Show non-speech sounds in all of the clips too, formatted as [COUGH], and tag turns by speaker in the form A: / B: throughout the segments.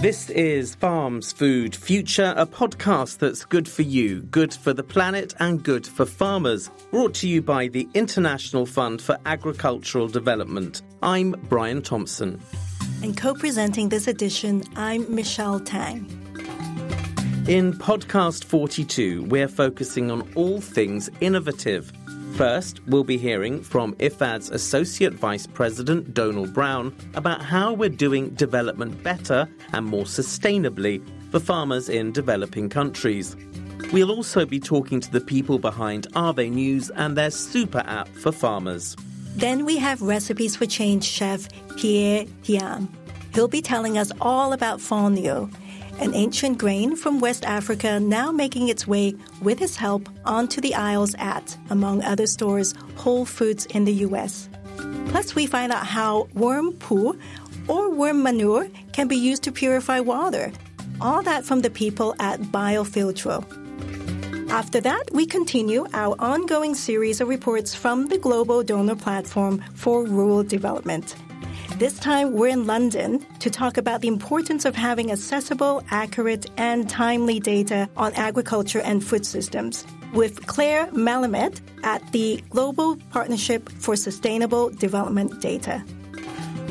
A: This is Farms Food Future, a podcast that's good for you, good for the planet, and good for farmers. Brought to you by the International Fund for Agricultural Development. I'm Brian Thompson.
B: And co presenting this edition, I'm Michelle Tang.
A: In podcast 42, we're focusing on all things innovative. First, we'll be hearing from IFAD's Associate Vice President Donal Brown about how we're doing development better and more sustainably for farmers in developing countries. We'll also be talking to the people behind Avenews and their super app for farmers.
B: Then we have Recipes for Change chef Pierre Thiam. He'll be telling us all about fonio an ancient grain from West Africa now making its way, with his help, onto the aisles at, among other stores, Whole Foods in the US. Plus, we find out how worm poo or worm manure can be used to purify water. All that from the people at Biofiltro. After that, we continue our ongoing series of reports from the Global Donor Platform for Rural Development. This time, we're in London to talk about the importance of having accessible, accurate, and timely data on agriculture and food systems with Claire Melamed at the Global Partnership for Sustainable Development Data.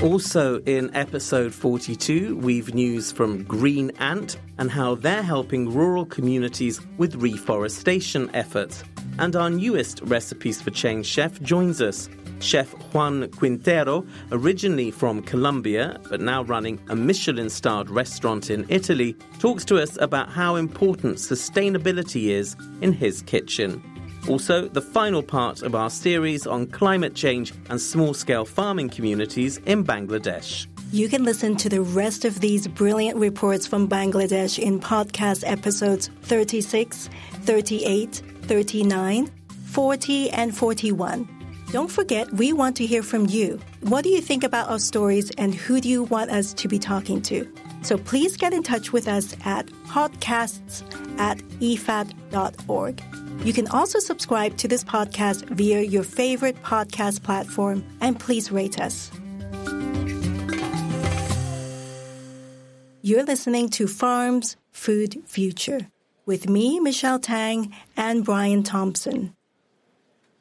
A: Also, in episode 42, we've news from Green Ant and how they're helping rural communities with reforestation efforts. And our newest Recipes for Change chef joins us Chef Juan Quintero, originally from Colombia but now running a Michelin starred restaurant in Italy, talks to us about how important sustainability is in his kitchen. Also, the final part of our series on climate change and small scale farming communities in Bangladesh.
B: You can listen to the rest of these brilliant reports from Bangladesh in podcast episodes 36, 38, 39, 40, and 41. Don't forget, we want to hear from you. What do you think about our stories and who do you want us to be talking to? So please get in touch with us at podcasts at ifad.org. You can also subscribe to this podcast via your favorite podcast platform and please rate us. You're listening to Farms Food Future with me, Michelle Tang, and Brian Thompson.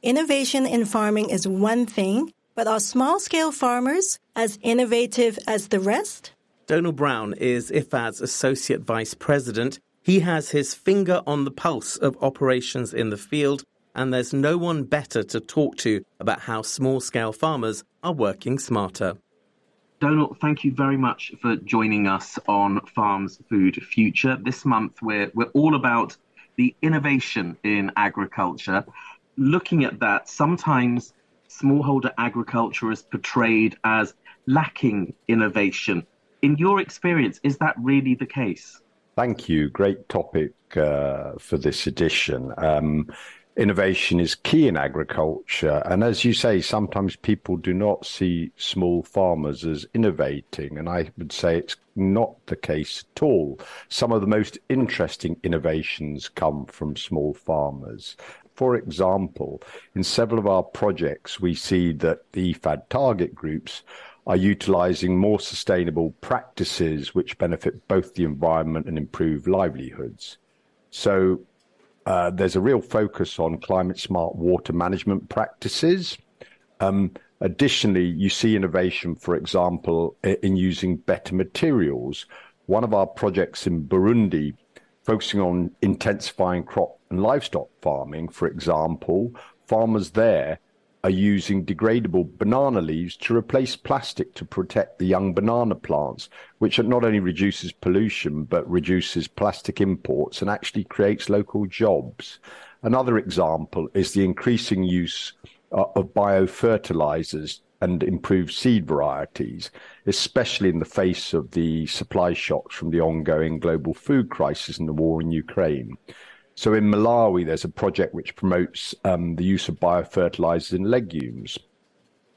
B: Innovation in farming is one thing, but are small scale farmers as innovative as the rest?
A: Donal Brown is IFAD's Associate Vice President. He has his finger on the pulse of operations in the field, and there's no one better to talk to about how small scale farmers are working smarter. Donal, thank you very much for joining us on Farms Food Future. This month, we're, we're all about the innovation in agriculture looking at that, sometimes smallholder agriculture is portrayed as lacking innovation. In your experience, is that really the case?
C: Thank you. Great topic uh, for this edition. Um, innovation is key in agriculture. And as you say, sometimes people do not see small farmers as innovating. And I would say it's not the case at all. Some of the most interesting innovations come from small farmers. For example, in several of our projects, we see that the IFAD target groups are utilizing more sustainable practices which benefit both the environment and improve livelihoods. So uh, there's a real focus on climate smart water management practices. Um, additionally, you see innovation, for example, in using better materials. One of our projects in Burundi focusing on intensifying crop and livestock farming, for example, farmers there are using degradable banana leaves to replace plastic to protect the young banana plants, which not only reduces pollution but reduces plastic imports and actually creates local jobs. Another example is the increasing use uh, of biofertilizers and improved seed varieties, especially in the face of the supply shocks from the ongoing global food crisis and the war in Ukraine. So in Malawi, there's a project which promotes um, the use of biofertilizers in legumes.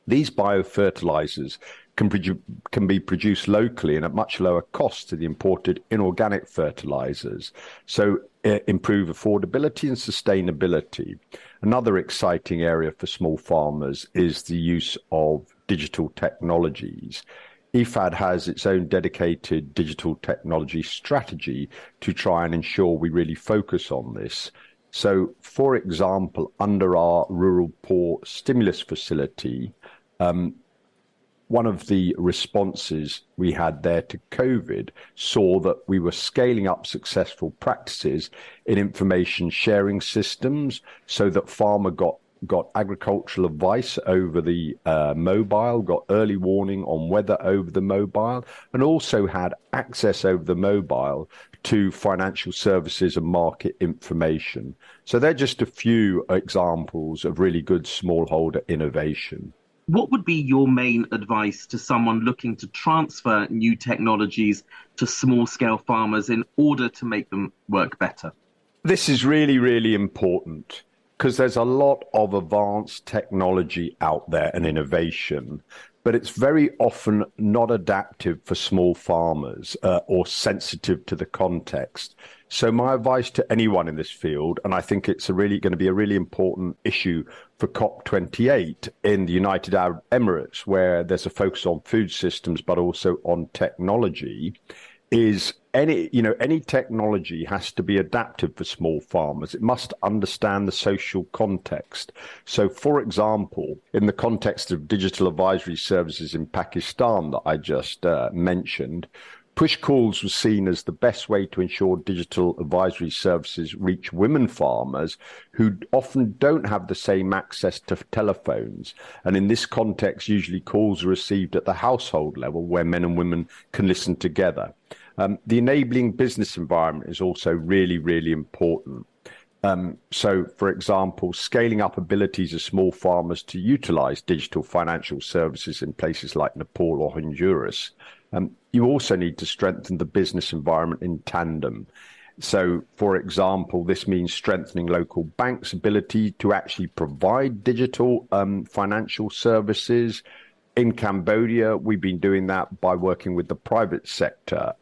C: These biofertilizers can, produ- can be produced locally and at much lower cost to the imported inorganic fertilizers. So uh, improve affordability and sustainability. Another exciting area for small farmers is the use of digital technologies. IFAD has its own dedicated digital technology strategy to try and ensure we really focus on this. So, for example, under our rural poor stimulus facility, um, one of the responses we had there to COVID saw that we were scaling up successful practices in information sharing systems so that farmer got got agricultural advice over the uh, mobile, got early warning on weather over the mobile, and also had access over the mobile to financial services and market information. So they're just a few examples of really good smallholder innovation
D: what would be your main advice to someone looking to transfer new technologies to small scale farmers in order to make them work better?
C: This is really, really important because there's a lot of advanced technology out there and innovation, but it's very often not adaptive for small farmers uh, or sensitive to the context. So my advice to anyone in this field, and I think it's really going to be a really important issue for COP28 in the United Arab Emirates, where there's a focus on food systems, but also on technology, is any you know any technology has to be adaptive for small farmers it must understand the social context so for example in the context of digital advisory services in pakistan that i just uh, mentioned Push calls was seen as the best way to ensure digital advisory services reach women farmers who often don't have the same access to telephones. And in this context, usually calls are received at the household level where men and women can listen together. Um, the enabling business environment is also really, really important. Um, so, for example, scaling up abilities of small farmers to utilize digital financial services in places like Nepal or Honduras um, you also need to strengthen the business environment in tandem. So, for example, this means strengthening local banks' ability to actually provide digital um, financial services. In Cambodia, we've been doing that by working with the private sector.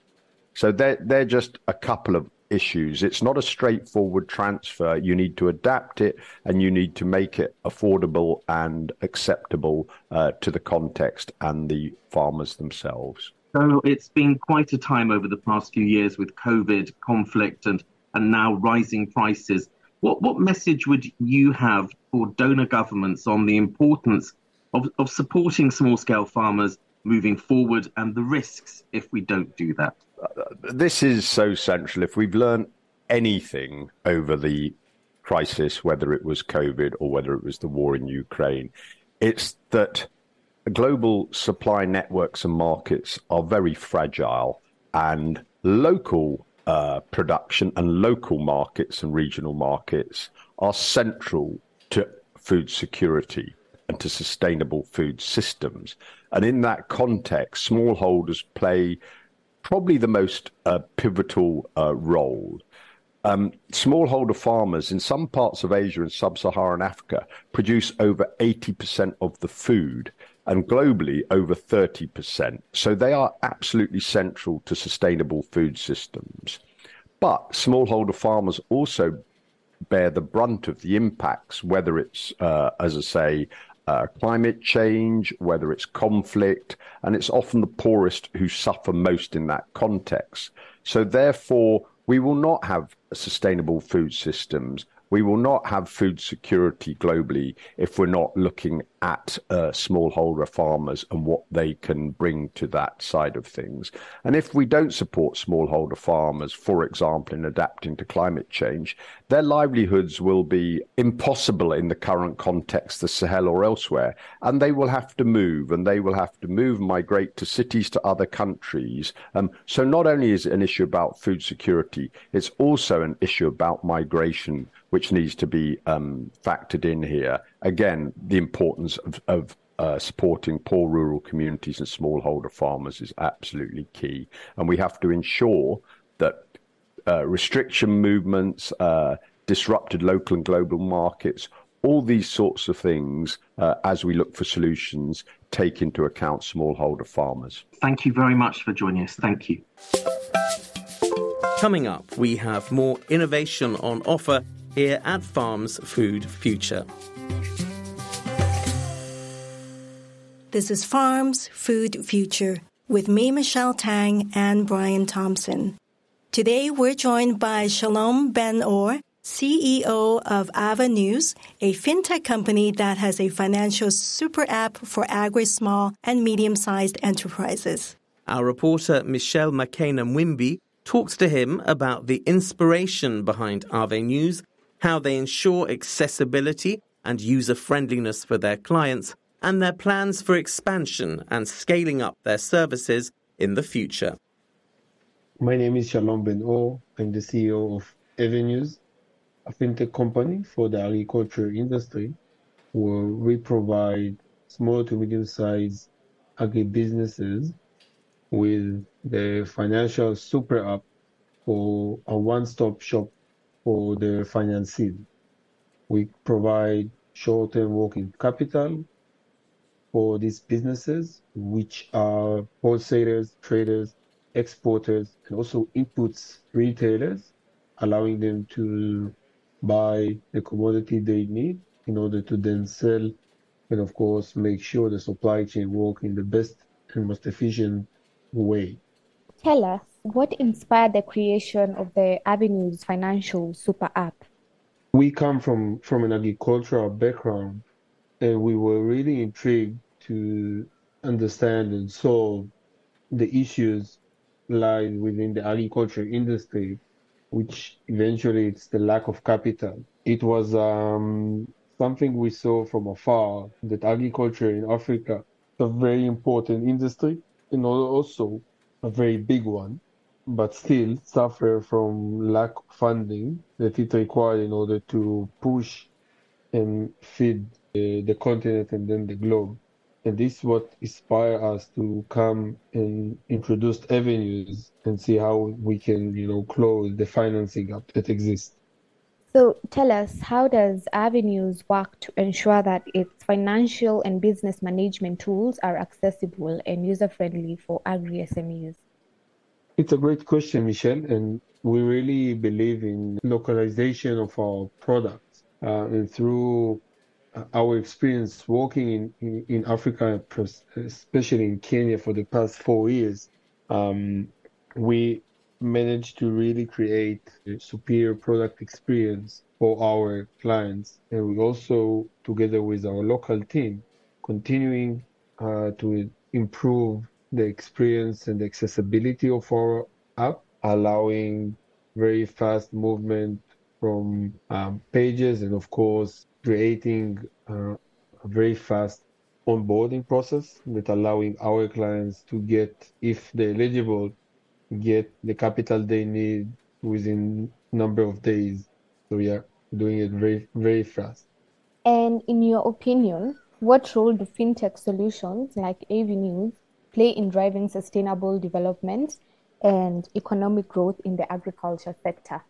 C: So, they're, they're just a couple of issues. It's not a straightforward transfer. You need to adapt it and you need to make it affordable and acceptable uh, to the context and the farmers themselves.
D: So it's been quite a time over the past few years with COVID, conflict, and and now rising prices. What what message would you have for donor governments on the importance of, of supporting small scale farmers moving forward and the risks if we don't do that?
C: This is so central. If we've learned anything over the crisis, whether it was COVID or whether it was the war in Ukraine, it's that global supply networks and markets are very fragile, and local uh, production and local markets and regional markets are central to food security and to sustainable food systems. And in that context, smallholders play probably the most uh, pivotal uh, role. Um, smallholder farmers in some parts of Asia and sub Saharan Africa produce over 80% of the food and globally over 30%. So they are absolutely central to sustainable food systems. But smallholder farmers also bear the brunt of the impacts, whether it's, uh, as I say, uh, climate change, whether it's conflict, and it's often the poorest who suffer most in that context. So, therefore, we will not have sustainable food systems we will not have food security globally if we're not looking at uh, smallholder farmers and what they can bring to that side of things. And if we don't support smallholder farmers, for example, in adapting to climate change, their livelihoods will be impossible in the current context, the Sahel or elsewhere. And they will have to move and they will have to move, migrate to cities, to other countries. Um, so not only is it an issue about food security, it's also an issue about migration which needs to be um, factored in here. Again, the importance of, of uh, supporting poor rural communities and smallholder farmers is absolutely key. And we have to ensure that uh, restriction movements, uh, disrupted local and global markets, all these sorts of things, uh, as we look for solutions, take into account smallholder farmers.
D: Thank you very much for joining us. Thank you.
A: Coming up, we have more innovation on offer here at Farms Food Future.
B: This is Farms Food Future. with me, Michelle Tang, and Brian Thompson. Today, we're joined by Shalom Ben-Or, CEO of Avenews, a fintech company that has a financial super app for agri, small, and medium-sized enterprises.
A: Our reporter Michelle Makena Mwimbi talks to him about the inspiration behind Avenews, how they ensure accessibility and user friendliness for their clients, and their plans for expansion and scaling up their services in the future.
E: My name is Shalom Ben-Or. I'm the CEO of Avenews, a fintech company for the agriculture industry, where we provide small to medium sized agri businesses with the financial super app for a one stop shop for their financing. We provide short term working capital for these businesses, which are wholesalers, traders, exporters, and also inputs retailers, allowing them to buy the commodity they need in order to then sell and of course make sure the supply chain work in the best and most efficient way.
F: Tell us what inspired the creation of the Avenews Financial Super App.
E: We come from from an agricultural background and we were really intrigued to understand and solve the issues lying within the agriculture industry, which eventually it's the lack of capital. It was um, something we saw from afar that agriculture in Africa is a very important industry and also a very big one, but still suffer from lack of funding that it required in order to push and feed uh, the continent and then the globe. And this is what inspired us to come and introduce Avenews and see how we can, you know, close the financing gap that exists.
F: So tell us, how does Avenews work to ensure that its financial and business management tools are accessible and user-friendly for agri SMEs?
E: It's a great question, Michelle, and we really believe in localization of our products. Uh, and through our experience working in, in, in, Africa, especially in Kenya for the past four years, um, we managed to really create a superior product experience for our clients. And we also, together with our local team, continuing uh, to improve the experience and the accessibility of our app, allowing very fast movement from um, pages and of course creating uh, a very fast onboarding process that allowing our clients to get, if they're eligible, get the capital they need within number of days. So we are doing it very very fast.
F: And in your opinion, what role do fintech solutions like Avenews play in driving sustainable development and economic growth in the agriculture sector?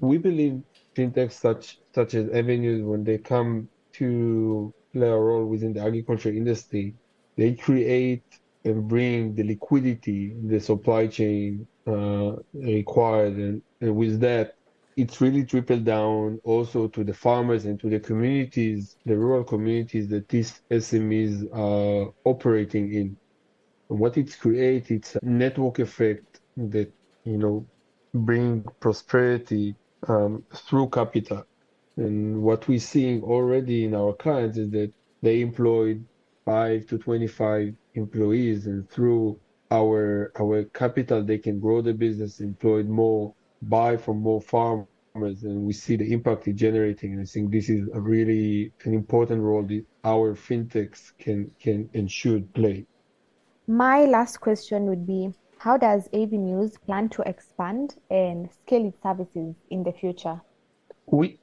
E: We believe fintechs such such as Avenews, when they come to play a role within the agriculture industry, they create and bring the liquidity, the supply chain uh, required, and, and with that, it's really trickled down also to the farmers and to the communities, the rural communities that these SMEs are operating in. What it's creates, it's a network effect that you know bring prosperity um, through capital. And what we're seeing already in our clients is that they employed five to 25 employees, and through our our capital, they can grow the business, employ more, buy from more farmers, and we see the impact it's generating. And I think this is a really an important role that our fintechs can can and should play.
F: My last question would be how does Avenews plan to expand and scale its services in the future?
E: We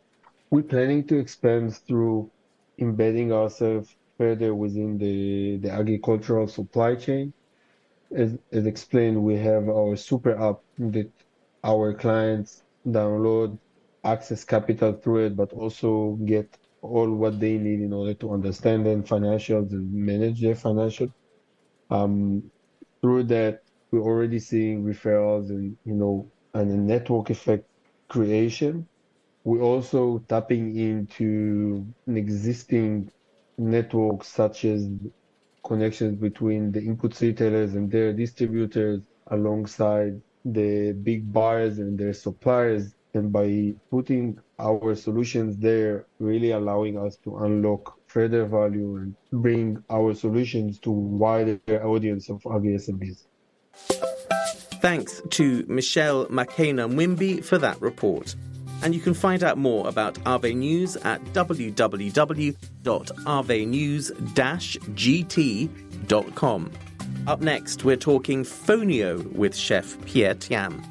E: we're planning to expand through embedding ourselves further within the, the agricultural supply chain. As, as explained, we have our super app that our clients download, access capital through it, but also get all what they need in order to understand their financials and manage their financial. Um, through that, we're already seeing referrals and you know and a network effect creation. We're also tapping into an existing network such as connections between the input retailers and their distributors alongside the big buyers and their suppliers. And by putting our solutions there, really allowing us to unlock further value and bring our solutions to wider audience of agri SMBs.
A: Thanks to Michelle Makena Mwimbi for that report. And you can find out more about Avenews at www.avenews-gt.com. Up next, we're talking Fonio with chef Pierre Thiam.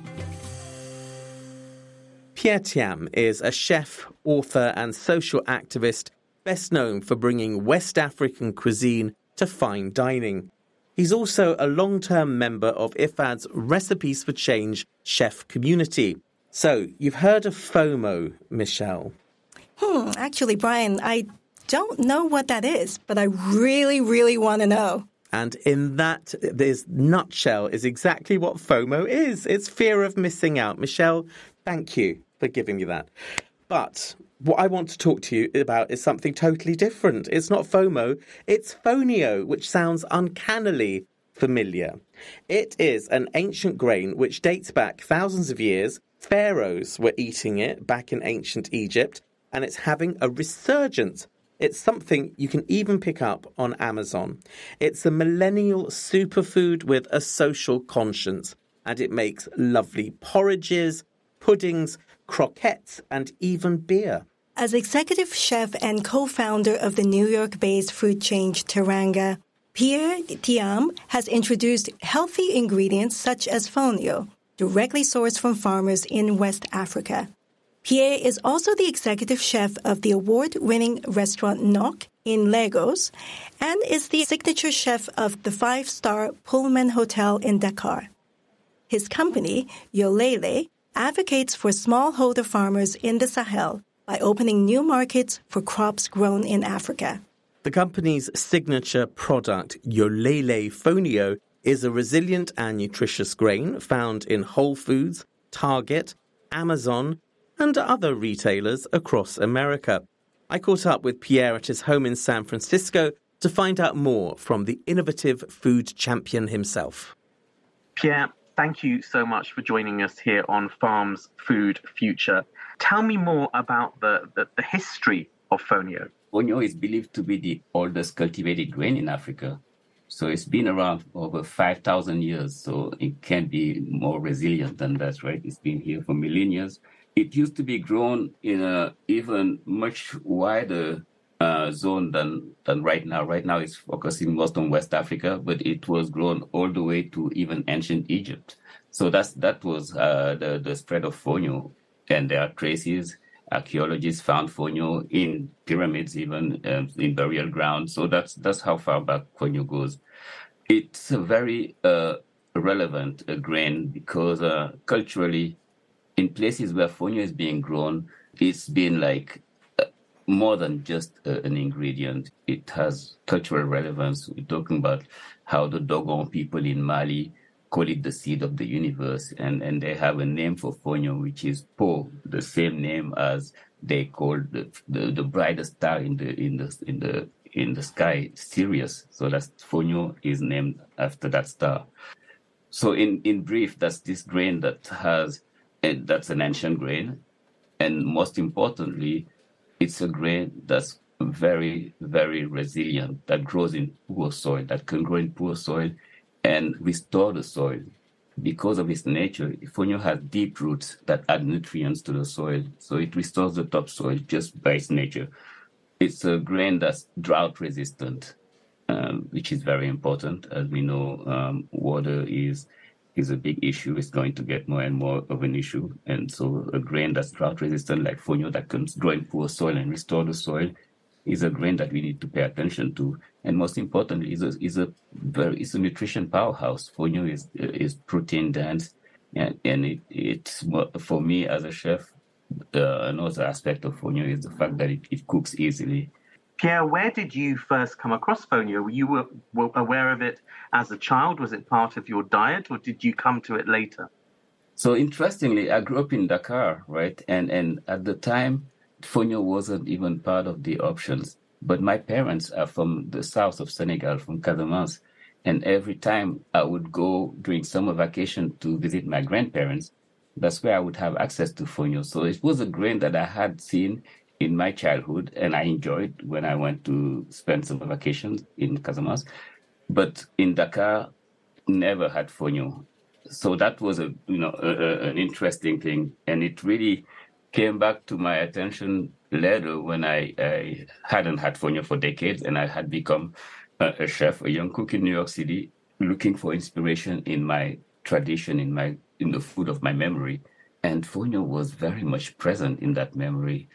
A: Pierre Thiam is a chef, author, and social activist best known for bringing West African cuisine to fine dining. He's also a long term member of IFAD's Recipes for Change chef community. So, you've heard of FOMO, Michelle?
B: Hmm, actually, Brian, I don't know what that is, but I really, really want to know.
A: And in that, this nutshell is exactly what FOMO is. It's fear of missing out. Michelle, thank you for giving me that. But what I want to talk to you about is something totally different. It's not FOMO, it's Fonio, which sounds uncannily familiar. It is an ancient grain which dates back thousands of years. Pharaohs were eating it back in ancient Egypt, and it's having a resurgence. It's something you can even pick up on Amazon. It's a millennial superfood with a social conscience, and it makes lovely porridges, puddings, croquettes, and even beer.
B: As executive chef and co founder of the New York based food chain Teranga, Pierre Thiam has introduced healthy ingredients such as fonio, directly sourced from farmers in West Africa. Pierre is also the executive chef of the award winning restaurant Nok in Lagos and is the signature chef of the five star Pullman Hotel in Dakar. His company, Yolele, advocates for smallholder farmers in the Sahel by opening new markets for crops grown in Africa.
A: The company's signature product, Yolele Fonio, is a resilient and nutritious grain found in Whole Foods, Target, Amazon, and other retailers across America. I caught up with Pierre at his home in San Francisco to find out more from the innovative food champion himself.
D: Pierre, thank you so much for joining us here on Farms Food Future. Tell me more about the, the, the history of fonio.
G: Fonio is believed to be the oldest cultivated grain in Africa. So it's been around over 5,000 years. So it can be more resilient than that, right? It's been here for millennia. It used to be grown in a even much wider uh, zone than than right now. Right now, it's focusing most on West Africa, but it was grown all the way to even ancient Egypt. So that's that was uh, the the spread of fonio, and there are traces archaeologists found fonio in pyramids, even um, in burial grounds. So that's that's how far back fonio goes. It's a very uh, relevant uh, grain because uh, culturally, in places where fonio is being grown, it's been like more than just uh, an ingredient. It has cultural relevance. We're talking about how the Dogon people in Mali call it the seed of the universe, and, and they have a name for Fonio, which is Po, the same name as they call the, the, the brightest star in the in the in the in the sky, Sirius. So that's Fonio is named after that star. So in in brief, that's this grain that has that's an ancient grain, and most importantly, it's a grain that's very very resilient that grows in poor soil that can grow in poor soil and restore the soil. Because of its nature, Fonio has deep roots that add nutrients to the soil, so it restores the topsoil just by its nature. It's a grain that's drought resistant, um, which is very important. As we know, um, water is is a big issue. It's going to get more and more of an issue, and so a grain that's drought resistant, like Fonio, that can grow in poor soil and restore the soil, is a grain that we need to pay attention to. And most importantly, is a is a very is a nutrition powerhouse. Fonio is is protein dense, and and it it's for me as a chef. Uh, another aspect of fonio is the fact that it, it cooks easily.
D: Pierre, where did you first come across fonio? Were you aware of it as a child? Was it part of your diet, or did you come to it later?
G: So interestingly, I grew up in Dakar, right? And and at the time, fonio wasn't even part of the options. But my parents are from the south of Senegal, from Casamance. And every time I would go during summer vacation to visit my grandparents, that's where I would have access to fonio. So it was a grain that I had seen in my childhood and I enjoyed when I went to spend some vacations in Casamance. But in Dakar, never had fonio. So that was a you know a, a, an interesting thing, and it really came back to my attention later when I, I hadn't had fonio for decades and I had become a, a chef, a young cook in New York City, looking for inspiration in my tradition, in my in the food of my memory. And fonio was very much present in that memory.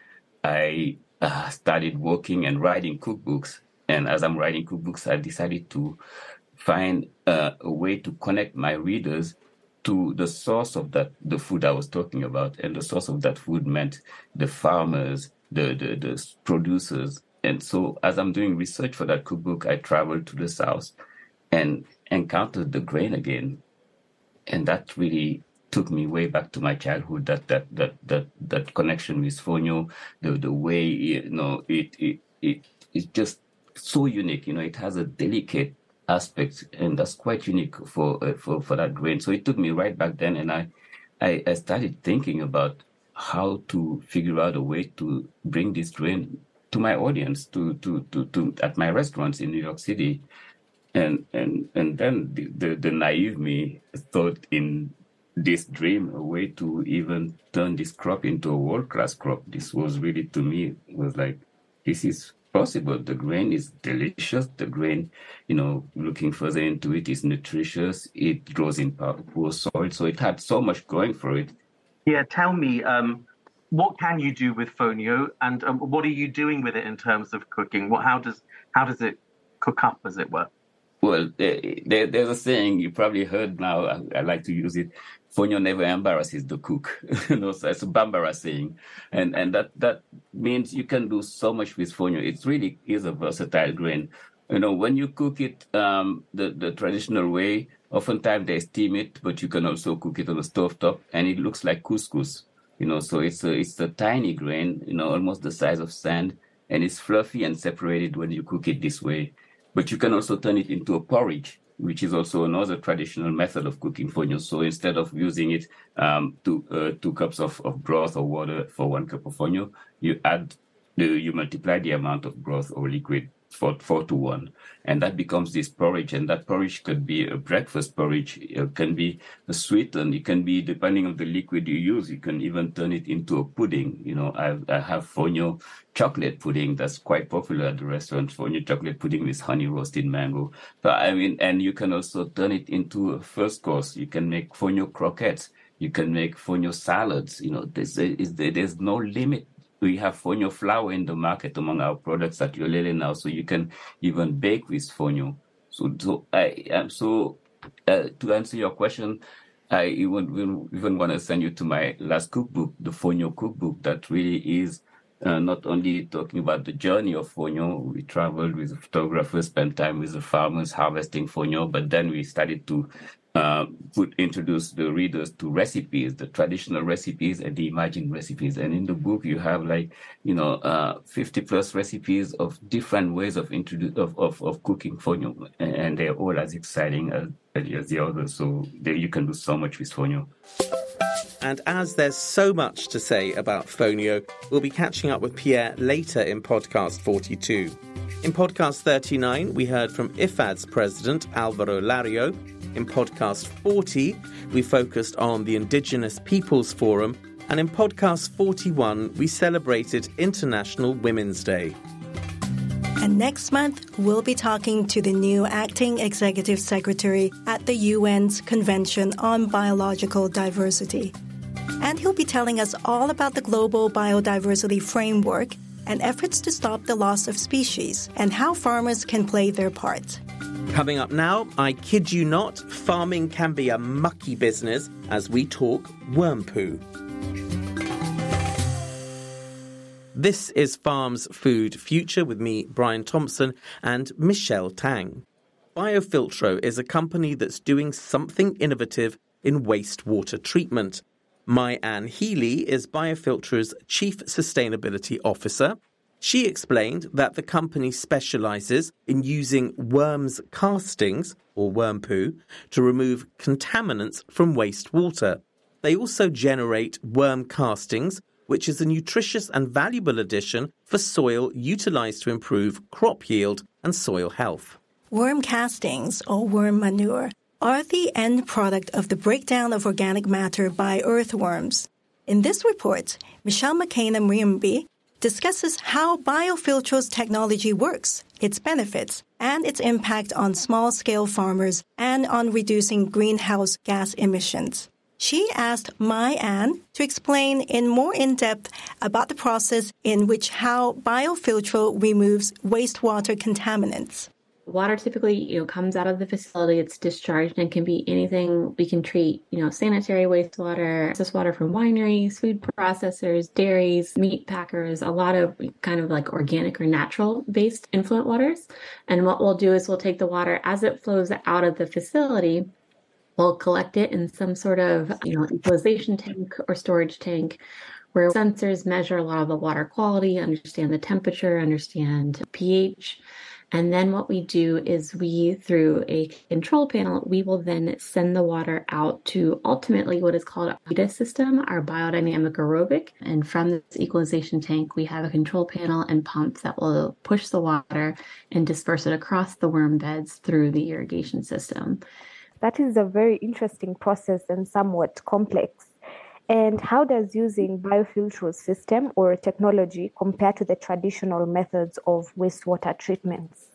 G: I uh, started working and writing cookbooks. And as I'm writing cookbooks, I decided to find uh, a way to connect my readers to the source of that the food I was talking about, and the source of that food meant the farmers, the the, the producers. And so, as I'm doing research for that cookbook, I traveled to the south and encountered the grain again, and that really took me way back to my childhood. That that that that that connection with fonio, the the way you know it it it it's just so unique. You know, it has a delicate aspect, and that's quite unique for uh, for for that grain. So it took me right back then, and I, I, I started thinking about how to figure out a way to bring this grain to my audience, to to to, to at my restaurants in New York City, and and and then the, the, the naive me thought in this dream a way to even turn this crop into a world class crop. This was really to me was like this is possible. The grain is delicious. The grain, you know, looking further into it, is nutritious. It grows in poor soil, so it had so much going for it.
D: Yeah, tell me, um, what can you do with fonio, and um, what are you doing with it in terms of cooking? What, how does how does it cook up, as it were?
G: Well, there, there's a saying you probably heard now. I, I like to use it Fonio never embarrasses the cook. [LAUGHS] you know, so it's a Bambara saying. And and that that means you can do so much with Fonio. It really is a versatile grain. You know, when you cook it um, the, the traditional way, oftentimes they steam it, but you can also cook it on the stove top and it looks like couscous. You know, so it's a it's a tiny grain, you know, almost the size of sand, and it's fluffy and separated when you cook it this way. But you can also turn it into a porridge which is also another traditional method of cooking fonio. So instead of using it um, to uh, two cups of, of broth or water for one cup of fonio, you add the, you multiply the amount of broth or liquid four, four to one. And that becomes this porridge. And that porridge could be a breakfast porridge. It can be a sweetened. It can be, depending on the liquid you use, you can even turn it into a pudding. You know, I, I have fonio chocolate pudding that's quite popular at the restaurant. Fonio chocolate pudding with honey roasted mango. But I mean, and you can also turn it into a first course. You can make fonio croquettes. You can make fonio salads. You know, there's, there's no limit we have fonio flour in the market among our products at Yolele now, so you can even bake with fonio. So, so I am so uh, to answer your question, I even even want to send you to my last cookbook, the fonio cookbook, that really is uh, not only talking about the journey of fonio. We traveled with photographers, spent time with the farmers harvesting fonio, but then we started to uh, would introduce the readers to recipes, the traditional recipes and the imagined recipes. And in the book, you have like, you know, uh, 50 plus recipes of different ways of introduce of, of, of cooking fonio. And they're all as exciting as, as the others. So you can do so much with fonio.
A: And as there's so much to say about fonio, we'll be catching up with Pierre later in podcast 42. In podcast 39, we heard from IFAD's president, Alvaro Lario, in podcast 40, we focused on the Indigenous Peoples Forum, and in podcast 41, we celebrated International Women's Day.
B: And next month, we'll be talking to the new acting executive secretary at the UN's Convention on Biological Diversity. And he'll be telling us all about the Global Biodiversity Framework and efforts to stop the loss of species and how farmers can play their part.
A: Coming up now, I kid you not, farming can be a mucky business as we talk worm poo. This is Farm's Food Future with me, Brian Thompson, and Michelle Tang. Biofiltro is a company that's doing something innovative in wastewater treatment. Mai Ann Healy is Biofiltro's Chief Sustainability Officer, She explained that the company specializes in using worms' castings, or worm poo, to remove contaminants from wastewater. They also generate worm castings, which is a nutritious and valuable addition for soil utilized to improve crop yield and soil health.
B: Worm castings, or worm manure, are the end product of the breakdown of organic matter by earthworms. In this report, Michelle Makena Mwimbi discusses how BioFiltro's technology works, its benefits, and its impact on small scale farmers and on reducing greenhouse gas emissions. She asked Mai Ann to explain in more in depth about the process in which how BioFiltro removes wastewater contaminants.
H: Water typically, you know, comes out of the facility, it's discharged and can be anything we can treat, you know, sanitary wastewater, excess water from wineries, food processors, dairies, meat packers, a lot of kind of like organic or natural based influent waters. And what we'll do is we'll take the water as it flows out of the facility, we'll collect it in some sort of, you know, equalization tank or storage tank where sensors measure a lot of the water quality, understand the temperature, understand pH and then what we do is we, through a control panel, we will then send the water out to ultimately what is called a BIDA system, our biodynamic aerobic. And from this equalization tank, we have a control panel and pumps that will push the water and disperse it across the worm beds through the irrigation system.
F: That is a very interesting process and somewhat complex. And how does using BioFiltro's system or technology compare to the traditional methods of wastewater treatments?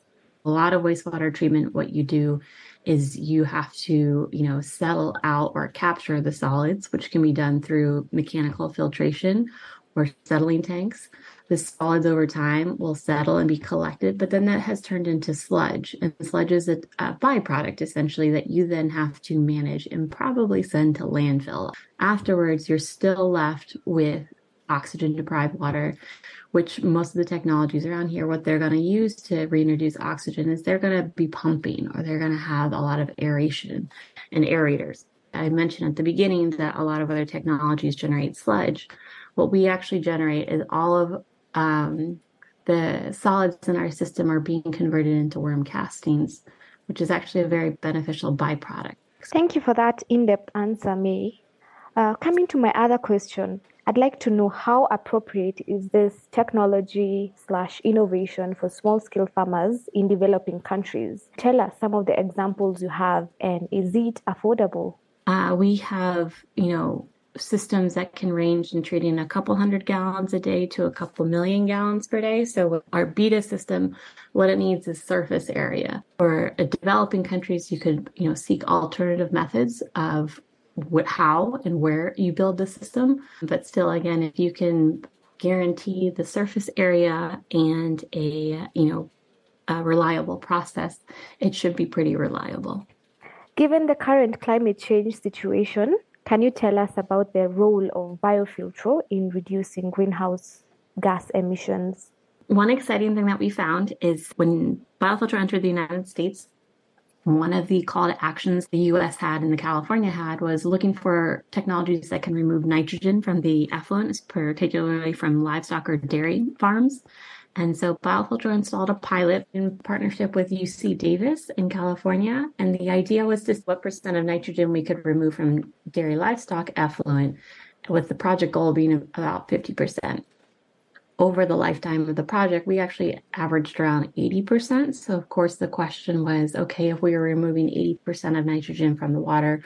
H: A lot of wastewater treatment, what you do is you have to, you know, settle out or capture the solids, which can be done through mechanical filtration or settling tanks the solids over time will settle and be collected, but then that has turned into sludge. And sludge is a, a, byproduct essentially that you then have to manage and probably send to landfill. Afterwards, you're still left with oxygen deprived water, which most of the technologies around here, what they're going to use to reintroduce oxygen is they're going to be pumping or they're going to have a lot of aeration and aerators. I mentioned at the beginning that a lot of other technologies generate sludge. What we actually generate is all of um, the solids in our system are being converted into worm castings, which is actually a very beneficial byproduct.
F: Thank you for that in depth answer, May. Uh, coming to my other question, I'd like to know how appropriate is this technology slash innovation for small scale farmers in developing countries? Tell us some of the examples you have, and is it affordable?
H: Uh, we have, you know, systems that can range in treating a couple hundred gallons a day to a couple million gallons per day. So our BIDA system, what it needs is surface area. For developing countries, you could, you know, seek alternative methods of what, how and where you build the system. But still, again, if you can guarantee the surface area and a, you know, a reliable process, it should be pretty reliable.
F: Given the current climate change situation, can you tell us about the role of biofiltro in reducing greenhouse gas emissions?
H: One exciting thing that we found is when biofiltro entered the United States, one of the call to actions the US had and the California had was looking for technologies that can remove nitrogen from the effluent, particularly from livestock or dairy farms. And so Biofiltro installed a pilot in partnership with UC Davis in California. And the idea was just what percent of nitrogen we could remove from dairy livestock effluent, with the project goal being about 50%. Over the lifetime of the project, we actually averaged around 80%. So, of course, the question was okay, if we were removing 80% of nitrogen from the water,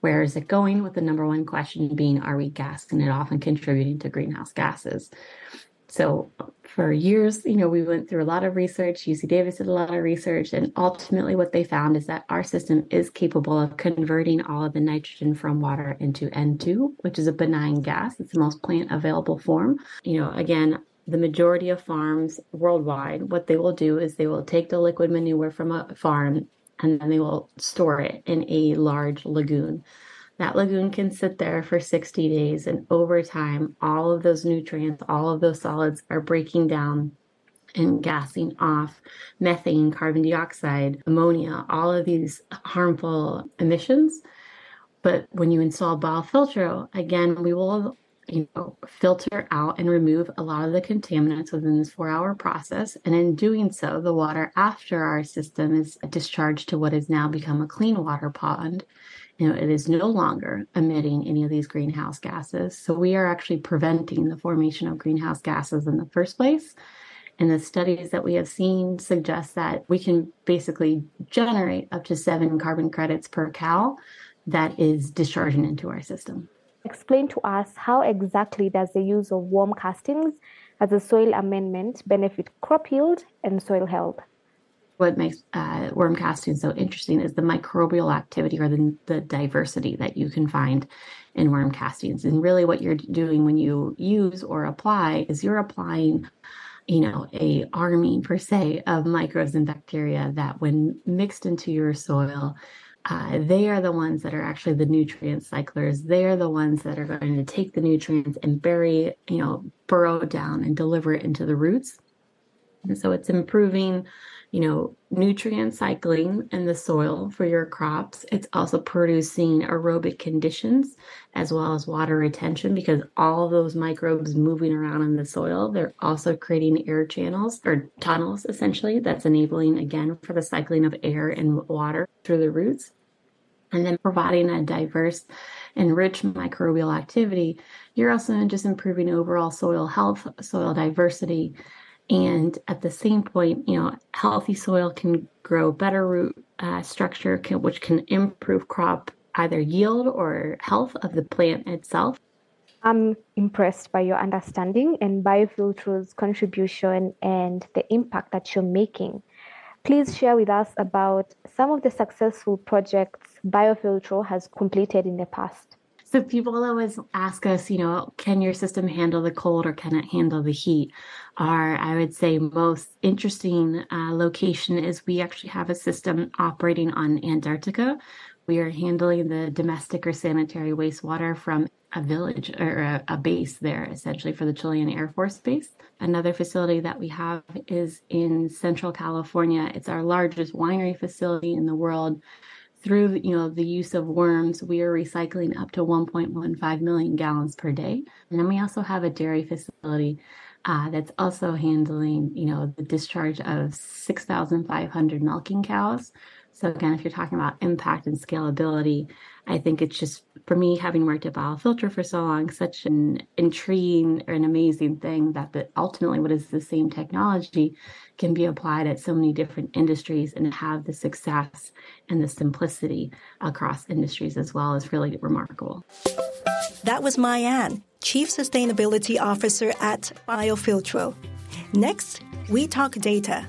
H: where is it going? With the number one question being, are we gassing it off and contributing to greenhouse gases? So for years, you know, we went through a lot of research. UC Davis did a lot of research, and ultimately, what they found is that our system is capable of converting all of the nitrogen from water into N2, which is a benign gas. It's the most plant available form. You know, again, the majority of farms worldwide, what they will do is they will take the liquid manure from a farm and then they will store it in a large lagoon. That lagoon can sit there for 60 days, and over time, all of those nutrients, all of those solids are breaking down and gassing off methane, carbon dioxide, ammonia, all of these harmful emissions. But when you install biofiltro, again, we will you know, filter out and remove a lot of the contaminants within this four hour process. And in doing so, the water after our system is discharged to what has now become a clean water pond. You know, it is no longer emitting any of these greenhouse gases. So we are actually preventing the formation of greenhouse gases in the first place. And the studies that we have seen suggest that we can basically generate up to seven carbon credits per cow that is discharging into our system.
F: Explain to us how exactly does the use of worm castings as a soil amendment benefit crop yield and soil health?
H: What makes uh, worm casting so interesting is the microbial activity or the, the diversity that you can find in worm castings. And really, what you're doing when you use or apply is you're applying you know, a army per se of microbes and bacteria that when mixed into your soil, uh, they are the ones that are actually the nutrient cyclers. They are the ones that are going to take the nutrients and bury, you know, burrow down and deliver it into the roots. And so it's improving you know, nutrient cycling in the soil for your crops. It's also producing aerobic conditions as well as water retention because all those microbes moving around in the soil, they're also creating air channels or tunnels essentially that's enabling again for the cycling of air and water through the roots. And then providing a diverse and rich microbial activity, you're also just improving overall soil health, soil diversity, and at the same point, you know, healthy soil can grow better root uh, structure, can, which can improve crop either yield or health of the plant itself.
F: I'm impressed by your understanding and BioFiltro's contribution and the impact that you're making. Please share with us about some of the successful projects BioFiltro has completed in the past.
H: People always ask us, you know, can your system handle the cold or can it handle the heat? Our, I would say, most interesting uh, location is we actually have a system operating on Antarctica. We are handling the domestic or sanitary wastewater from a village or a, a, base there, essentially for the Chilean Air Force Base. Another facility that we have is in Central California. It's our largest winery facility in the world through you know the use of worms we are recycling up to 1.15 million gallons per day. And then we also have a dairy facility uh, that's also handling you know the discharge of 6500 milking cows so again if you're talking about impact and scalability i think it's just for me having worked at BioFiltro for so long such an intriguing or an amazing thing that the, ultimately what is the same technology can be applied at so many different industries and have the success and the simplicity across industries as well is really remarkable.
B: That was Mai Ann, Chief Sustainability Officer at BioFiltro. Next, we talk data.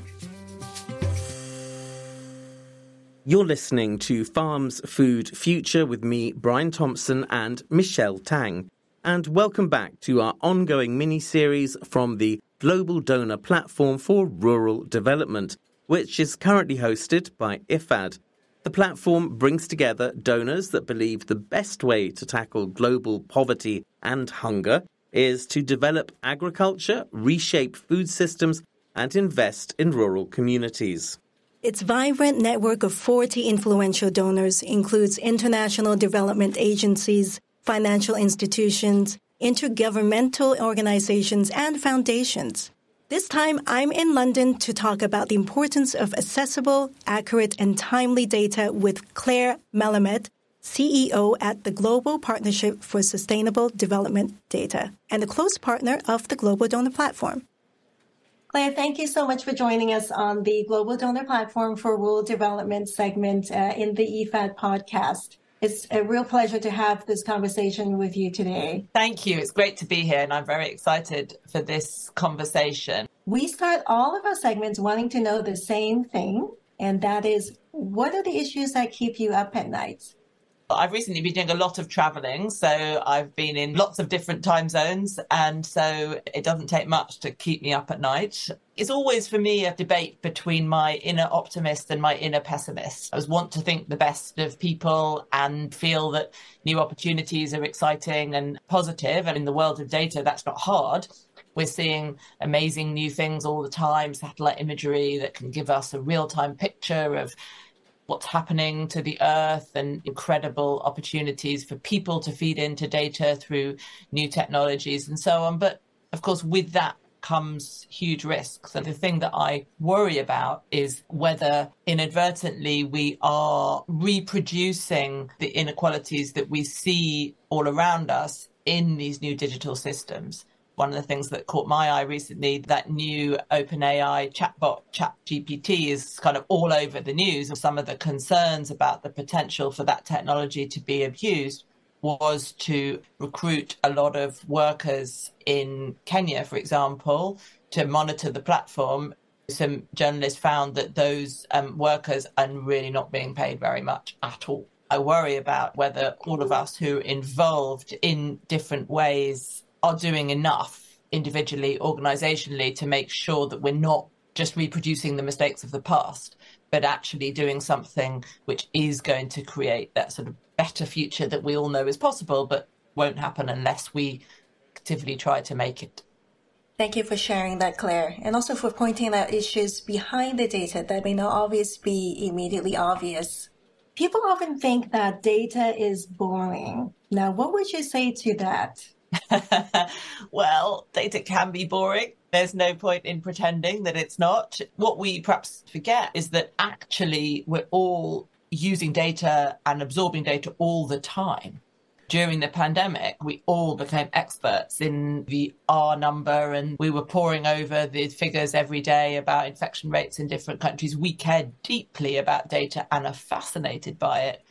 A: You're listening to Farms Food Future with me, Brian Thompson, and Michelle Tang. And welcome back to our ongoing mini series from the global donor platform for rural development, which is currently hosted by IFAD. The platform brings together donors that believe the best way to tackle global poverty and hunger is to develop agriculture, reshape food systems, and invest in rural communities.
B: Its vibrant network of 40 influential donors includes international development agencies, financial institutions, intergovernmental organizations, and foundations. This time, I'm in London to talk about the importance of accessible, accurate, and timely data with Claire Melamed, CEO at the Global Partnership for Sustainable Development Data and a close partner of the Global Donor Platform. Claire, thank you so much for joining us on the Global Donor Platform for Rural Development segment uh, in the IFAD podcast. It's a real pleasure to have this conversation with you today.
I: Thank you. It's great to be here, and I'm very excited for this conversation.
B: We start all of our segments wanting to know the same thing, and that is what are the issues that keep you up at night?
I: I've recently been doing a lot of traveling, so I've been in lots of different time zones, and so it doesn't take much to keep me up at night. It's always for me a debate between my inner optimist and my inner pessimist. I want to think the best of people and feel that new opportunities are exciting and positive, and in the world of data, that's not hard. We're seeing amazing new things all the time, satellite imagery that can give us a real time picture of what's happening to the earth and incredible opportunities for people to feed into data through new technologies and so on. But of course, with that comes huge risks. And the thing that I worry about is whether inadvertently we are reproducing the inequalities that we see all around us in these new digital systems one of the things that caught my eye recently, that new OpenAI chatbot, ChatGPT, is kind of all over the news. Some of the concerns about the potential for that technology to be abused was to recruit a lot of workers in Kenya, for example, to monitor the platform. Some journalists found that those um, workers are really not being paid very much at all. I worry about whether all of us who are involved in different ways are doing enough individually, organizationally to make sure that we're not just reproducing the mistakes of the past, but actually doing something which is going to create that sort of better future that we all know is possible, but won't happen unless we actively try to make it.
B: Thank you for sharing that, Claire, and also for pointing out issues behind the data that may not always be immediately obvious. People often think that data is boring. Now, what would you say to that? [LAUGHS]
I: well, data can be boring. There's no point in pretending that it's not. What we perhaps forget is that actually we're all using data and absorbing data all the time. During the pandemic, we all became experts in the R number and we were poring over the figures every day about infection rates in different countries. We care deeply about data and are fascinated by it.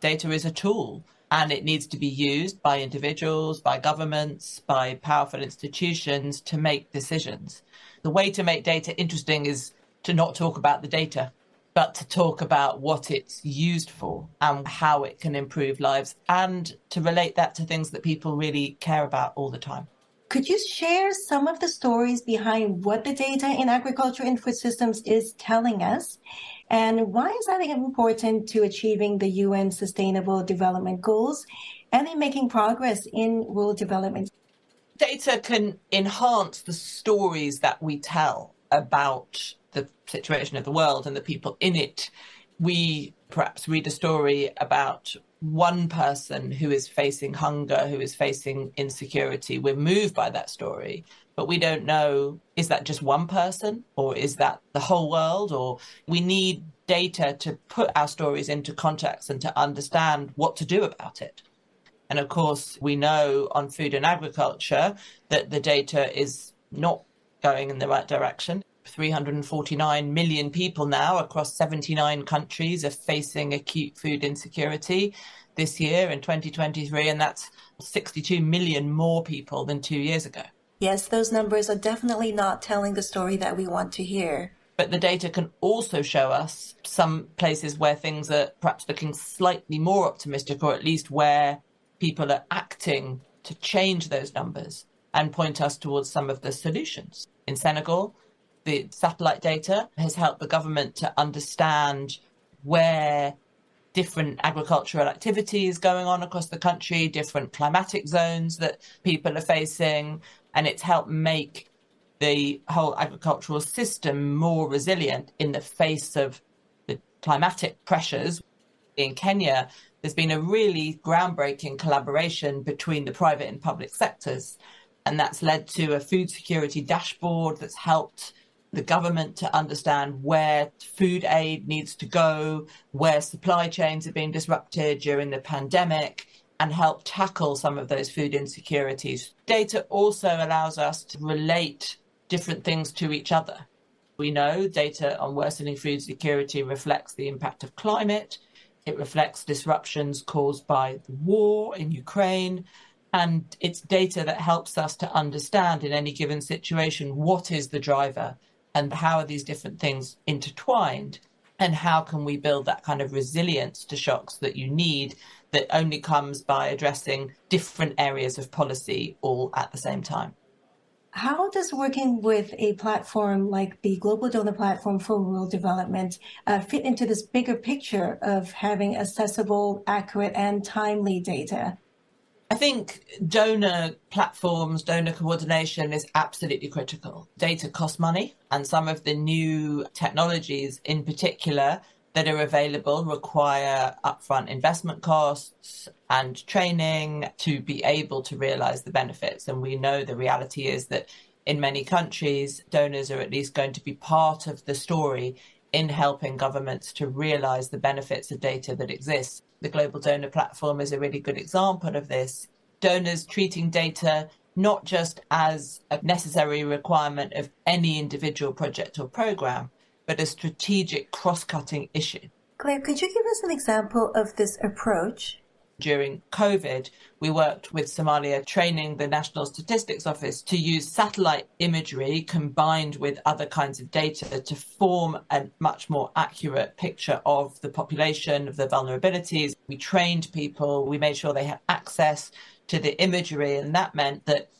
I: Data is a tool and it needs to be used by individuals, by governments, by powerful institutions to make decisions. The way to make data interesting is to not talk about the data, but to talk about what it's used for and how it can improve lives and to relate that to things that people really care about all the time.
B: Could you share some of the stories behind what the data in agriculture and food systems is telling us? And why is that important to achieving the UN Sustainable Development Goals and in making progress in rural development?
I: Data can enhance the stories that we tell about the situation of the world and the people in it. We perhaps read a story about one person who is facing hunger, who is facing insecurity. We're moved by that story, but we don't know is that just one person or is that the whole world? Or we need data to put our stories into context and to understand what to do about it. And of course, we know on food and agriculture that the data is not going in the right direction. 349 million people now across 79 countries are facing acute food insecurity this year in 2023, and that's 62 million more people than two years ago.
B: Yes, those numbers are definitely not telling the story that we want to hear.
I: But the data can also show us some places where things are perhaps looking slightly more optimistic, or at least where people are acting to change those numbers and point us towards some of the solutions. In Senegal, the satellite data has helped the government to understand where different agricultural activities going on across the country, different climatic zones that people are facing, and it's helped make the whole agricultural system more resilient in the face of the climatic pressures. In Kenya, there's been a really groundbreaking collaboration between the private and public sectors, and that's led to a food security dashboard that's helped the government to understand where food aid needs to go, where supply chains have been disrupted during the pandemic, and help tackle some of those food insecurities. Data also allows us to relate different things to each other. We know data on worsening food security reflects the impact of climate, it reflects disruptions caused by the war in Ukraine, and it's data that helps us to understand in any given situation what is the driver and how are these different things intertwined and how can we build that kind of resilience to shocks that you need that only comes by addressing different areas of policy all at the same time
B: how does working with a platform like the Global Donor Platform for Rural Development uh, fit into this bigger picture of having accessible, accurate, and timely data?
I: I think donor platforms, donor coordination is absolutely critical. Data costs money, and some of the new technologies in particular that are available require upfront investment costs and training to be able to realize the benefits. And we know the reality is that in many countries, donors are at least going to be part of the story in helping governments to realize the benefits of data that exists. The Global Donor Platform is a really good example of this. Donors treating data not just as a necessary requirement of any individual project or program, but a strategic cross cutting issue.
B: Claire, could you give us an example of this approach?
I: During COVID, we worked with Somalia training the National Statistics Office to use satellite imagery combined with other kinds of data to form a much more accurate picture of the population, of the vulnerabilities. We trained people, we made sure they had access to the imagery, and that meant that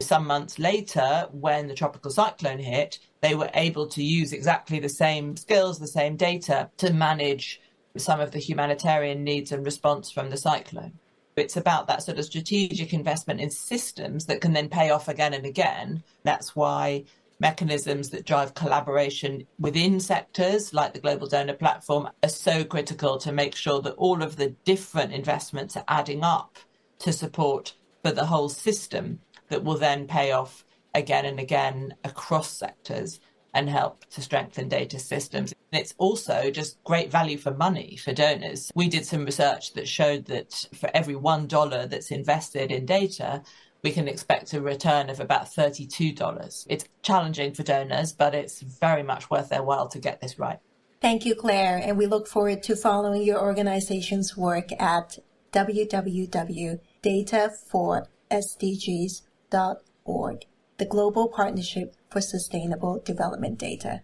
I: some months later, when the tropical cyclone hit, they were able to use exactly the same skills, the same data to manage some of the humanitarian needs and response from the cyclone. It's about that sort of strategic investment in systems that can then pay off again and again. That's why mechanisms that drive collaboration within sectors like the Global Donor Platform are so critical to make sure that all of the different investments are adding up to support for the whole system that will then pay off again and again across sectors and help to strengthen data systems. And it's also just great value for money for donors. We did some research that showed that for every $1 that's invested in data, we can expect a return of about $32. It's challenging for donors, but it's very much worth their while to get this right.
B: Thank you, Claire, and we look forward to following your organization's work at www.data4sdgs.org the Global Partnership for Sustainable Development Data.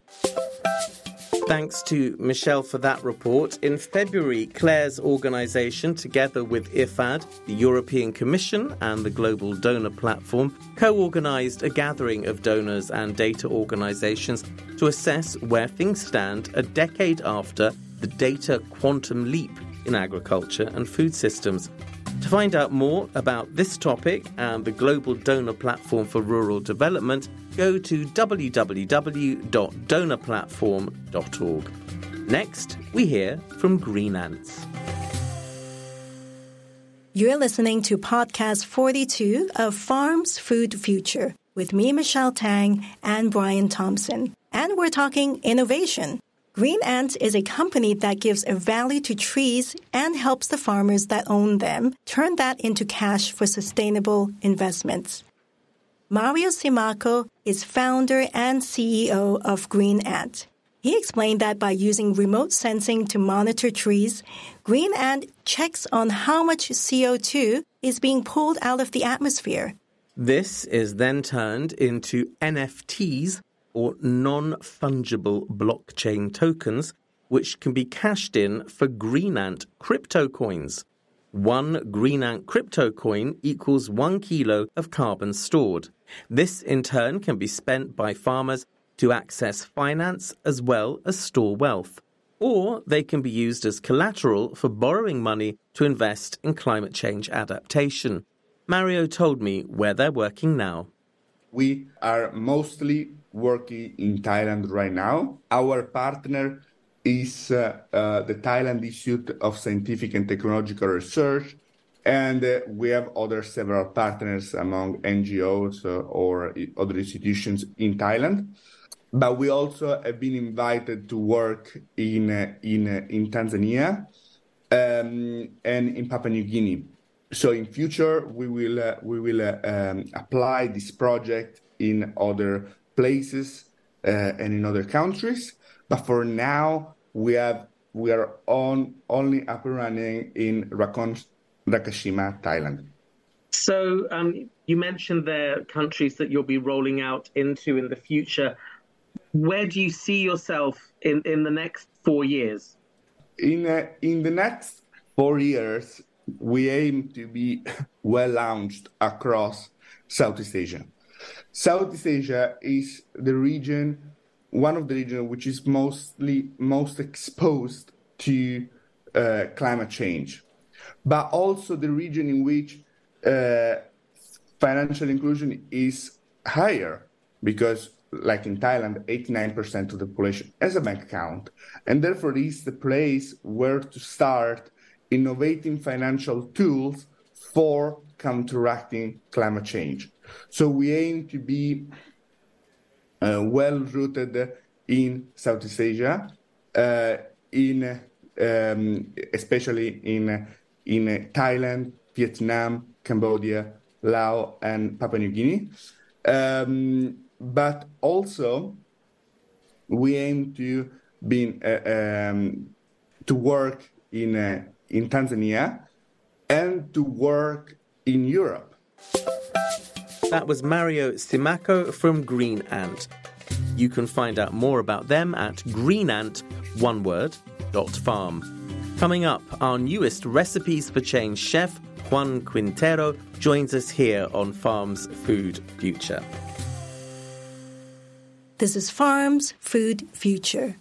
A: Thanks to Michelle for that report. In February, Claire's organisation, together with IFAD, the European Commission, and the Global Donor Platform, co organised a gathering of donors and data organisations to assess where things stand a decade after the data quantum leap in agriculture and food systems. To find out more about this topic and the Global Donor Platform for Rural Development, go to www.donorplatform.org. Next, we hear from Green Ants.
B: You're listening to podcast 42 of Farms Food Future with me, Michelle Tang, and Brian Thompson. And we're talking innovation. Green Ant is a company that gives a value to trees and helps the farmers that own them turn that into cash for sustainable investments. Mario Simaco is founder and CEO of Green Ant. He explained that by using remote sensing to monitor trees, Green Ant checks on how much CO2 is being pulled out of the atmosphere.
A: This is then turned into NFTs or non fungible blockchain tokens, which can be cashed in for Green Ant crypto coins. One Green Ant crypto coin equals one kilo of carbon stored. This in turn can be spent by farmers to access finance as well as store wealth. Or they can be used as collateral for borrowing money to invest in climate change adaptation. Mario told me where they're working now.
J: We are mostly working in Thailand right now. Our partner is uh, uh, the Thailand Institute of Scientific and Technological Research, and uh, we have other several partners among NGOs uh, or other institutions in Thailand. But we also have been invited to work in uh, in uh, in Tanzania um, and in Papua New Guinea. So in future we will we will um, apply this project in other places uh, and in other countries. But for now, we have we are on only up and running in Rakhon, Rakashima, Thailand.
K: So um, you mentioned the countries that you'll be rolling out into in the future. Where do you see yourself in, in the next four years?
J: In uh, in the next four years, we aim to be [LAUGHS] well launched across Southeast Asia. Southeast Asia is the region, one of the regions which is mostly most exposed to uh, climate change, but also the region in which uh, financial inclusion is higher because like in Thailand, 89% of the population has a bank account. And therefore, is the place where to start innovating financial tools for counteracting climate change. So we aim to be uh, well rooted in Southeast Asia, uh, in um, especially in in Thailand, Vietnam, Cambodia, Laos, and Papua New Guinea. Um, but also, we aim to be uh, um, to work in uh, in Tanzania and to work in Europe.
A: That was Mario Simaco from Green Ant. You can find out more about them at greenant, one word, dot farm. Coming up, our newest Recipes for Change chef, Juan Quintero, joins us here on Farm's Food Future.
B: This is Farm's Food Future.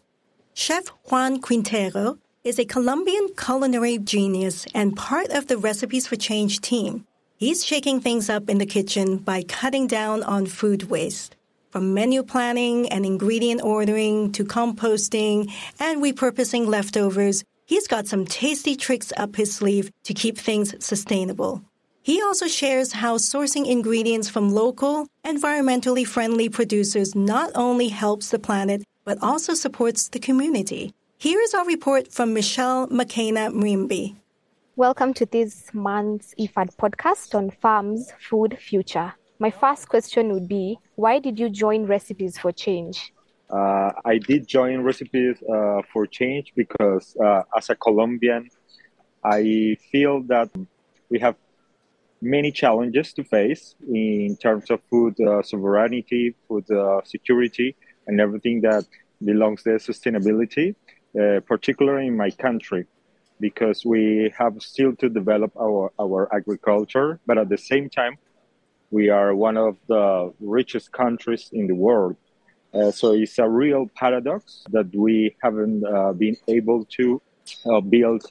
B: Chef Juan Quintero is a Colombian culinary genius and part of the Recipes for Change team. He's shaking things up in the kitchen by cutting down on food waste. From menu planning and ingredient ordering to composting and repurposing leftovers, he's got some tasty tricks up his sleeve to keep things sustainable. He also shares how sourcing ingredients from local, environmentally friendly producers not only helps the planet, but also supports the community. Here is our report from Michelle Makena Mwimbi.
F: Welcome to this month's IFAD podcast on Farms Food Future. My first question would be why did you join Recipes for Change?
L: Uh, I did join Recipes uh, for Change because, uh, as a Colombian, I feel that we have many challenges to face in terms of food uh, sovereignty, food uh, security, and everything that belongs to sustainability, uh, particularly in my country, because we have still to develop our, our agriculture, but at the same time, we are one of the richest countries in the world. Uh, so it's a real paradox that we haven't uh, been able to uh, build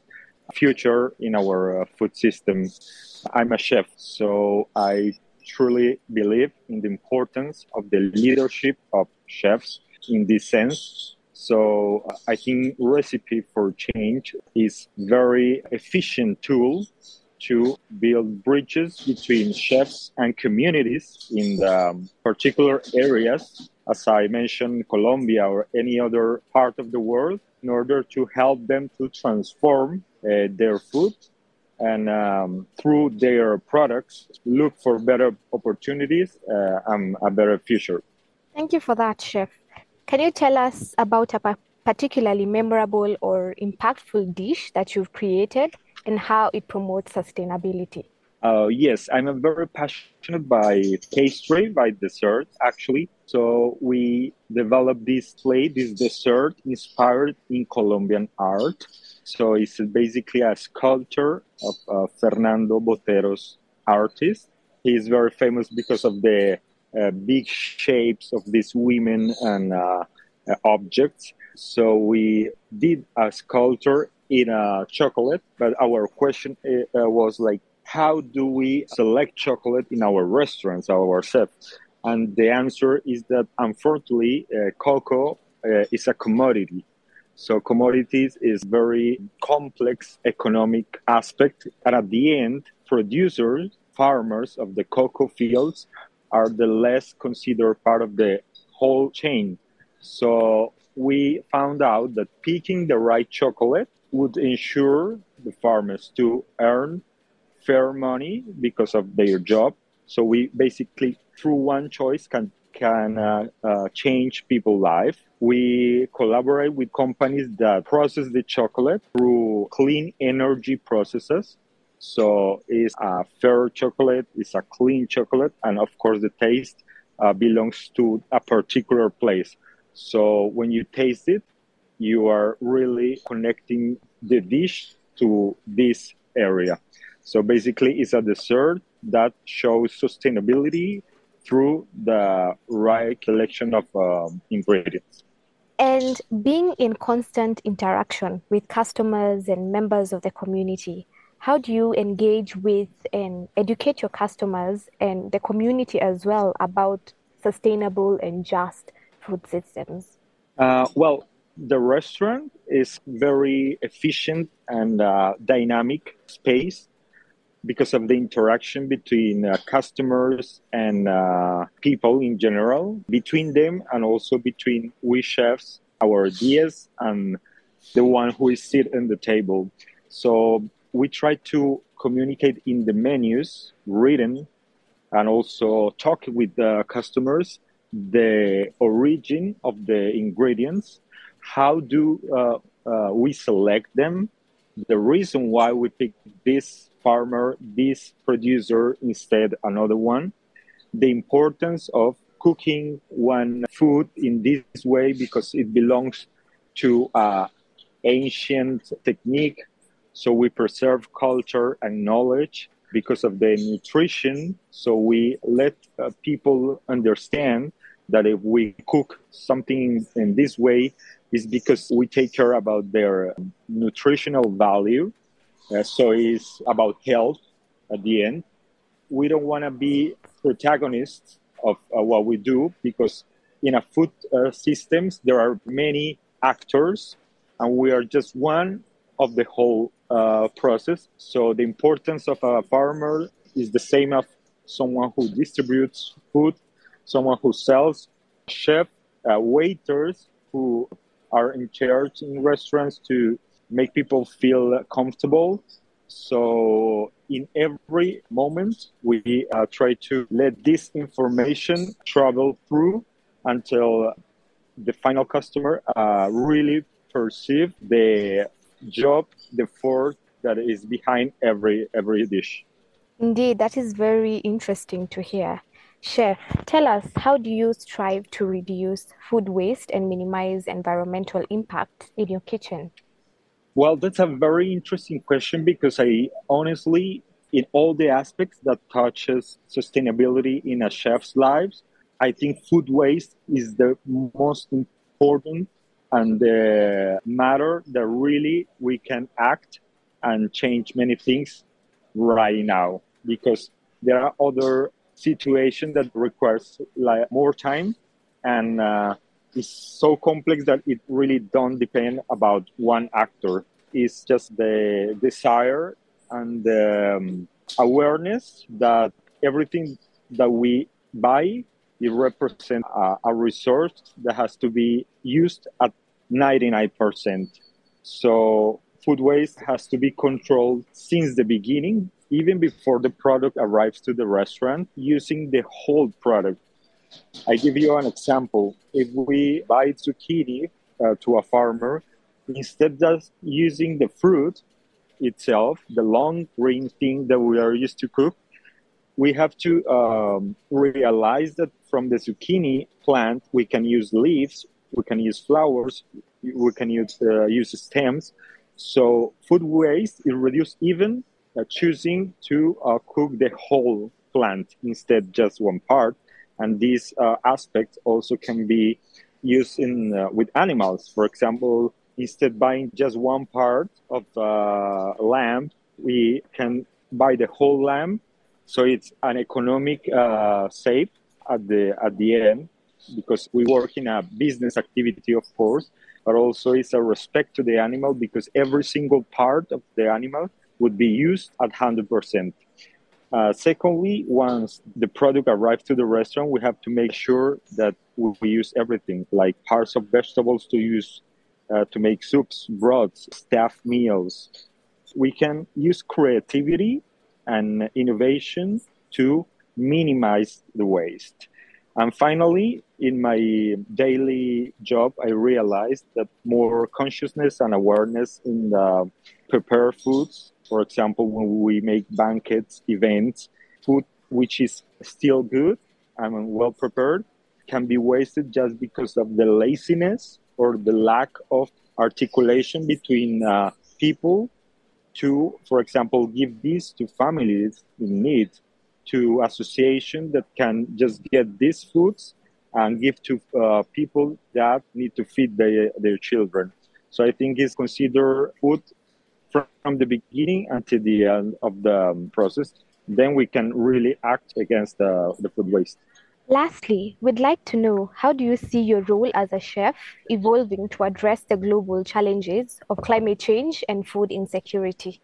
L: future in our uh, food system. I'm a chef, so I truly believe in the importance of the leadership of chefs in this sense. So uh, I think recipe for change is very efficient tool to build bridges between chefs and communities in the um, particular areas, as I mentioned, Colombia or any other part of the world, in order to help them to transform uh, their food and um, through their products look for better opportunities uh, and a better future.
F: Thank you for that, Chef. Can you tell us about a particularly memorable or impactful dish that you've created and how it promotes sustainability?
L: Uh, yes, I'm a very passionate by pastry, by dessert, actually. So we developed this plate, this dessert, inspired in Colombian art. So it's basically a sculpture of uh, Fernando Botero's artist. He's very famous because of the uh, big shapes of these women and uh, uh objects. So we did a sculpture in a chocolate, but our question uh, uh, was like, how do we select chocolate in our restaurants, our chefs? And the answer is that unfortunately, uh, cocoa uh, is a commodity so commodities is very complex economic aspect. And at the end, producers, farmers of the cocoa fields are the less considered part of the whole chain. So we found out that picking the right chocolate would ensure the farmers to earn fair money because of their job. So we basically, through one choice, can can uh, uh, change people's life. We collaborate with companies that process the chocolate through clean energy processes. So it's a fair chocolate, it's a clean chocolate, and of course the taste uh, belongs to a particular place. So when you taste it, you are really connecting the dish to this area. So basically, it's a dessert that shows sustainability through the right collection of um, ingredients.
F: And being in constant interaction with customers and members of the community, how do you engage with and educate your customers and the community as well about sustainable and just food systems?
L: Uh, well, the restaurant is very efficient and uh, dynamic space because of the interaction between uh, customers and uh, people in general, between them and also between we chefs, our ideas, and the one who is sitting at the table. So we try to communicate in the menus, written, and also talk with the customers the origin of the ingredients, how do uh, uh, we select them, the reason why we pick this farmer, this producer instead another one, the importance of cooking one food in this way because it belongs to uh, ancient technique. So we preserve culture and knowledge because of the nutrition. So we let uh, people understand that if we cook something in this way, is because we take care about their nutritional value. Uh, so it's about health at the end. We don't want to be protagonists of uh, what we do because in a food uh, systems there are many actors and we are just one of the whole uh, process. So the importance of a farmer is the same as someone who distributes food, someone who sells, chef, uh, waiters who are in charge in restaurants to make people feel comfortable. So in every moment, we uh, try to let this information travel through until the final customer uh, really perceive the job, the effort that is behind every every dish.
F: Indeed, that is very interesting to hear. Chef, tell us how do you strive to reduce food waste and minimize environmental impact in your kitchen?
L: Well, that's a very interesting question because I honestly, in all the aspects that touches sustainability in a chef's lives, I think food waste is the most important and the matter that really we can act and change many things right now because there are other situations that requires like more time and uh, it's so complex that it really don't depend about one actor it's just the desire and the um, awareness that everything that we buy it represents a, a resource that has to be used at 99%. So food waste has to be controlled since the beginning, even before the product arrives to the restaurant, using the whole product. I give you an example. If we buy zucchini uh, to a farmer, instead of using the fruit itself, the long green thing that we are used to cook, we have to um, realize that from the zucchini plant, we can use leaves we can use flowers, we can use uh, use stems. So food waste is reduced even uh, choosing to uh, cook the whole plant instead just one part. And these uh, aspects also can be used in uh, with animals. For example, instead buying just one part of uh, lamb, we can buy the whole lamb. So it's an economic save at the at the end because we work in a business activity, of course, but also it's a respect to the animal because every single part of the animal would be used at 100%. Uh, secondly, once the product arrives to the restaurant, we have to make sure that we use everything, like parts of vegetables to use uh, to make soups, broths, staff meals. We can use creativity and innovation to minimize the waste. And finally, in my daily job, I realized that more consciousness and awareness in the prepared foods, for example, when we make banquets, events, food which is still good and well prepared can be wasted just because of the laziness or the lack of articulation between uh, people to, for example, give this to families in need to association that can just get these foods and give to uh, people that need to feed their, their children. So I think it's considered food from, from the beginning until the end of the um, process. Then we can really act against the, the food waste.
F: Lastly, we'd like to know how do you see your role as a chef evolving to address the global challenges of climate change and food insecurity?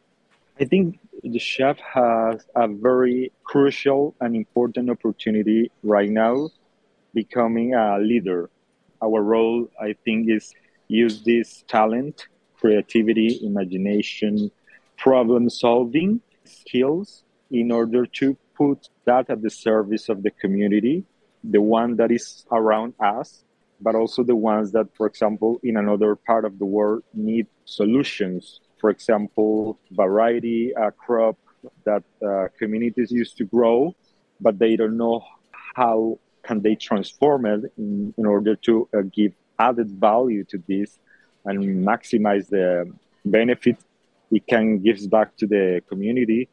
L: I think the chef has a very crucial and important opportunity right now becoming a leader. Our role, I think, is use this talent, creativity, imagination, problem solving skills in order to put that at the service of the community the one that is around us, but also the ones that, for example, in another part of the world need solutions. For example, variety, a crop that uh, communities used to grow, but they don't know how can they transform it in, in order to uh, give added value to this and maximize the benefit it can give back to the community.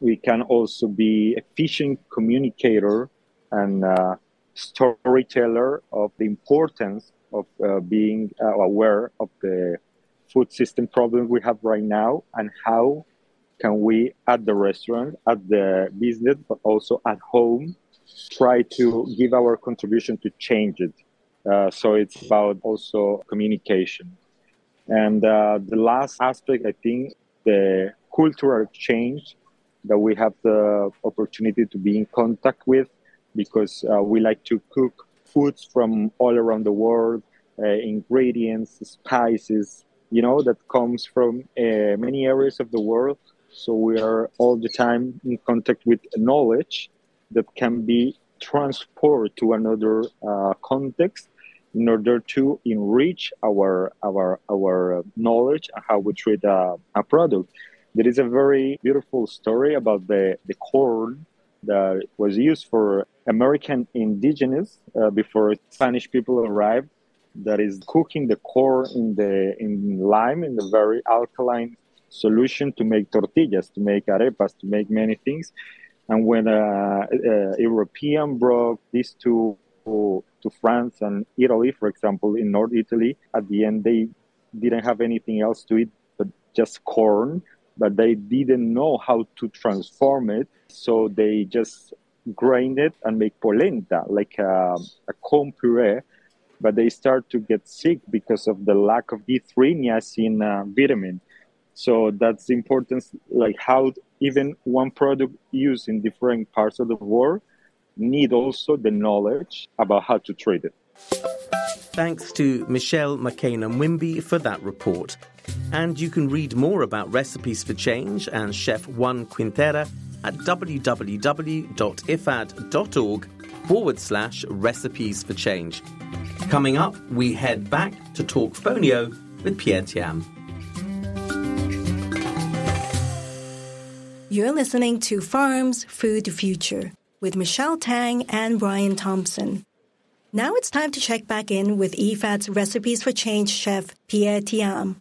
L: We can also be efficient communicator and uh, storyteller of the importance of uh, being uh, aware of the food system problems we have right now and how can we at the restaurant at the business but also at home try to give our contribution to change it uh, so it's about also communication and uh, the last aspect i think the cultural change that we have the opportunity to be in contact with because uh, we like to cook foods from all around the world, uh, ingredients, spices, you know, that comes from uh, many areas of the world. So we are all the time in contact with knowledge that can be transported to another uh, context in order to enrich our our our knowledge and how we treat a, a product. There is a very beautiful story about the, the corn that was used for American indigenous uh, before Spanish people arrived. That is cooking the corn in the in lime in the very alkaline solution to make tortillas, to make arepas, to make many things. And when a, uh, uh, European brought these two to France and Italy, for example, in North Italy, at the end they didn't have anything else to eat but just corn but they didn't know how to transform it. So they just grind it and make polenta, like a, a corn puree. But they start to get sick because of the lack of B3 niacin uh, vitamin. So that's the importance, like how even one product used in different parts of the world need also the knowledge about how to trade it.
A: Thanks to Michelle Makena Mwimbi for that report. And you can read more about Recipes for Change and Chef Juan Quintero at www.ifad.org forward slash recipes for change. Coming up, we head back to talk Fonio with Pierre Thiam.
B: You're listening to Farms Food Future with Michelle Tang and Brian Thompson. Now it's time to check back in with IFAD's Recipes for Change chef Pierre Thiam.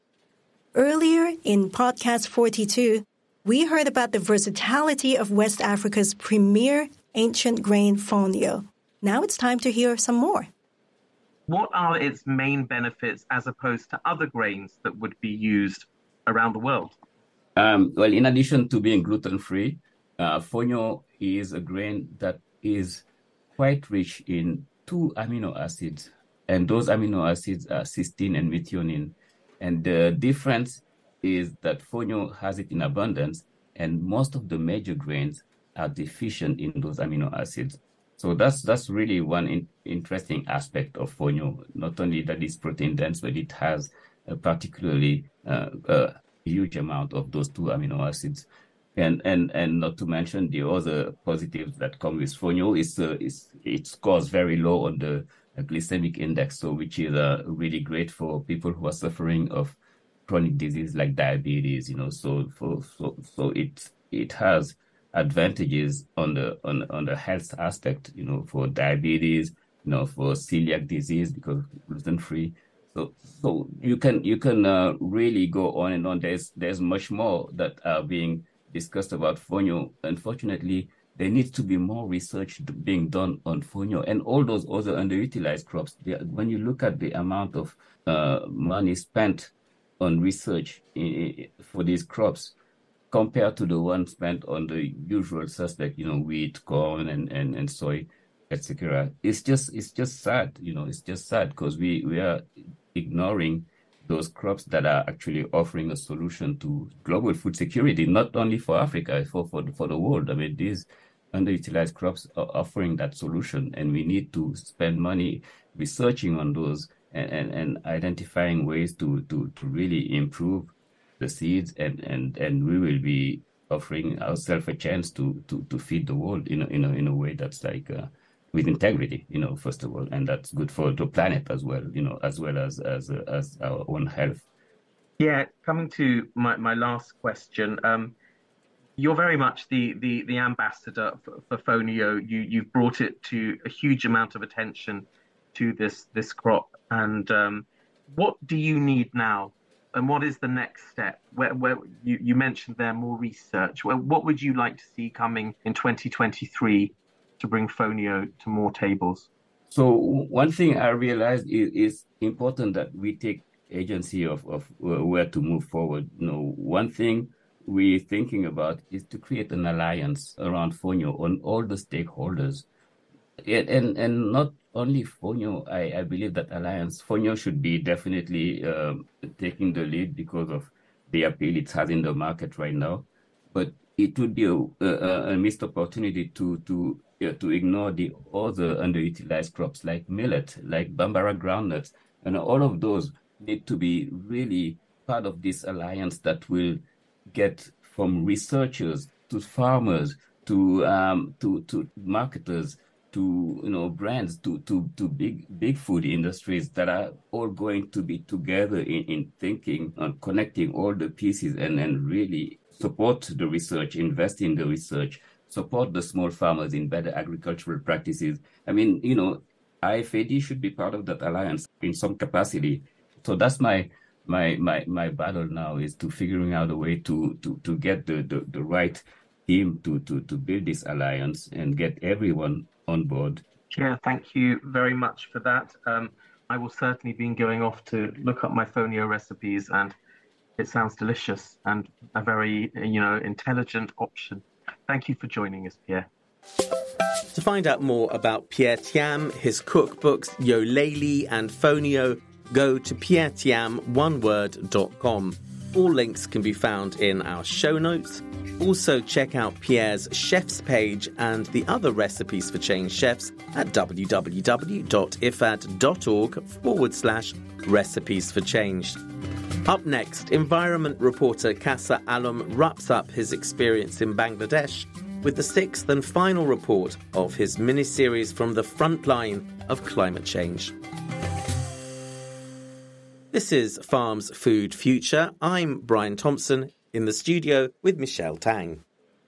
B: Earlier in podcast 42, we heard about the versatility of West Africa's premier ancient grain fonio. Now it's time to hear some more.
K: What are its main benefits as opposed to other grains that would be used around the world?
G: Um, well, in addition to being gluten free, uh, fonio is a grain that is quite rich in two amino acids, and those amino acids are cysteine and methionine. And the difference is that fonio has it in abundance, and most of the major grains are deficient in those amino acids. So that's that's really one in, interesting aspect of fonio. Not only that it's protein dense, but it has a particularly uh, a huge amount of those two amino acids and and and not to mention the other positives that come with fonio is uh, is it scores very low on the glycemic index, so which is uh, really great for people who are suffering of chronic disease like diabetes. You know, so for so so it it has advantages on the on on the health aspect. You know, for diabetes, you know, for celiac disease because gluten free. So, so you can you can uh, really go on and on. There's there's much more that are being discussed about fonio, unfortunately, there needs to be more research being done on fonio and all those other underutilized crops. When you look at the amount of uh, money spent on research in, for these crops compared to the one spent on the usual suspect, you know, wheat, corn, and, and, and soy, etc. It's just it's just sad, you know. It's just sad because we we are ignoring those crops that are actually offering a solution to global food security, not only for Africa, for for for the world. I mean, these underutilized crops are offering that solution, and we need to spend money researching on those and, and, and identifying ways to, to, to really improve the seeds, and, and, and we will be offering ourselves a chance to, to, to feed the world in a, in a, in a way that's like uh, with integrity, you know, first of all, and that's good for the planet as well, you know, as well as as as our own health.
K: Yeah, coming to my, my last question. Um, you're very much the the, the ambassador for, for Fonio. You you've brought it to a huge amount of attention to this this crop. And um, what do you need now? And what is the next step? Where, where you, you mentioned there more research. What would you like to see coming in 2023 to bring Fonio to more tables?
G: So one thing I realized is, is important that we take agency of, of where to move forward. You know, one thing we're thinking about is to create an alliance around Fonio on all the stakeholders. And, and, and not only Fonio, I, I believe that alliance, Fonio should be definitely um, taking the lead because of the appeal it has in the market right now. But it would be a, a, a missed opportunity to to to ignore the other underutilized crops like millet, like bambara groundnuts, and all of those need to be really part of this alliance that will get from researchers to farmers to um, to to marketers to you know brands to to to big big food industries that are all going to be together in, in thinking and connecting all the pieces and and really support the research invest in the research support the small farmers in better agricultural practices i mean you know ifad should be part of that alliance in some capacity so that's my my my my battle now is to figuring out a way to to to get the the, the right team to to to build this alliance and get everyone on board.
K: Yeah, thank you very much for that. Um, I will certainly be going off to look up my Fonio recipes, and it sounds delicious and a very, you know, intelligent option. Thank you for joining us, Pierre.
A: To find out more about Pierre Thiam, his cookbooks, Yo Yolele and Fonio, go to pierrethiamoneword.com. All links can be found in our show notes. Also, check out Pierre's chef's page and the other recipes for change chefs at www.ifad.org forward slash recipes for change. Up next, environment reporter Qasa Alom wraps up his experience in Bangladesh with the sixth and final report of his mini series from the front line of climate change. This is Farm's Food Future. I'm Brian Thompson in the studio with Michelle Tang.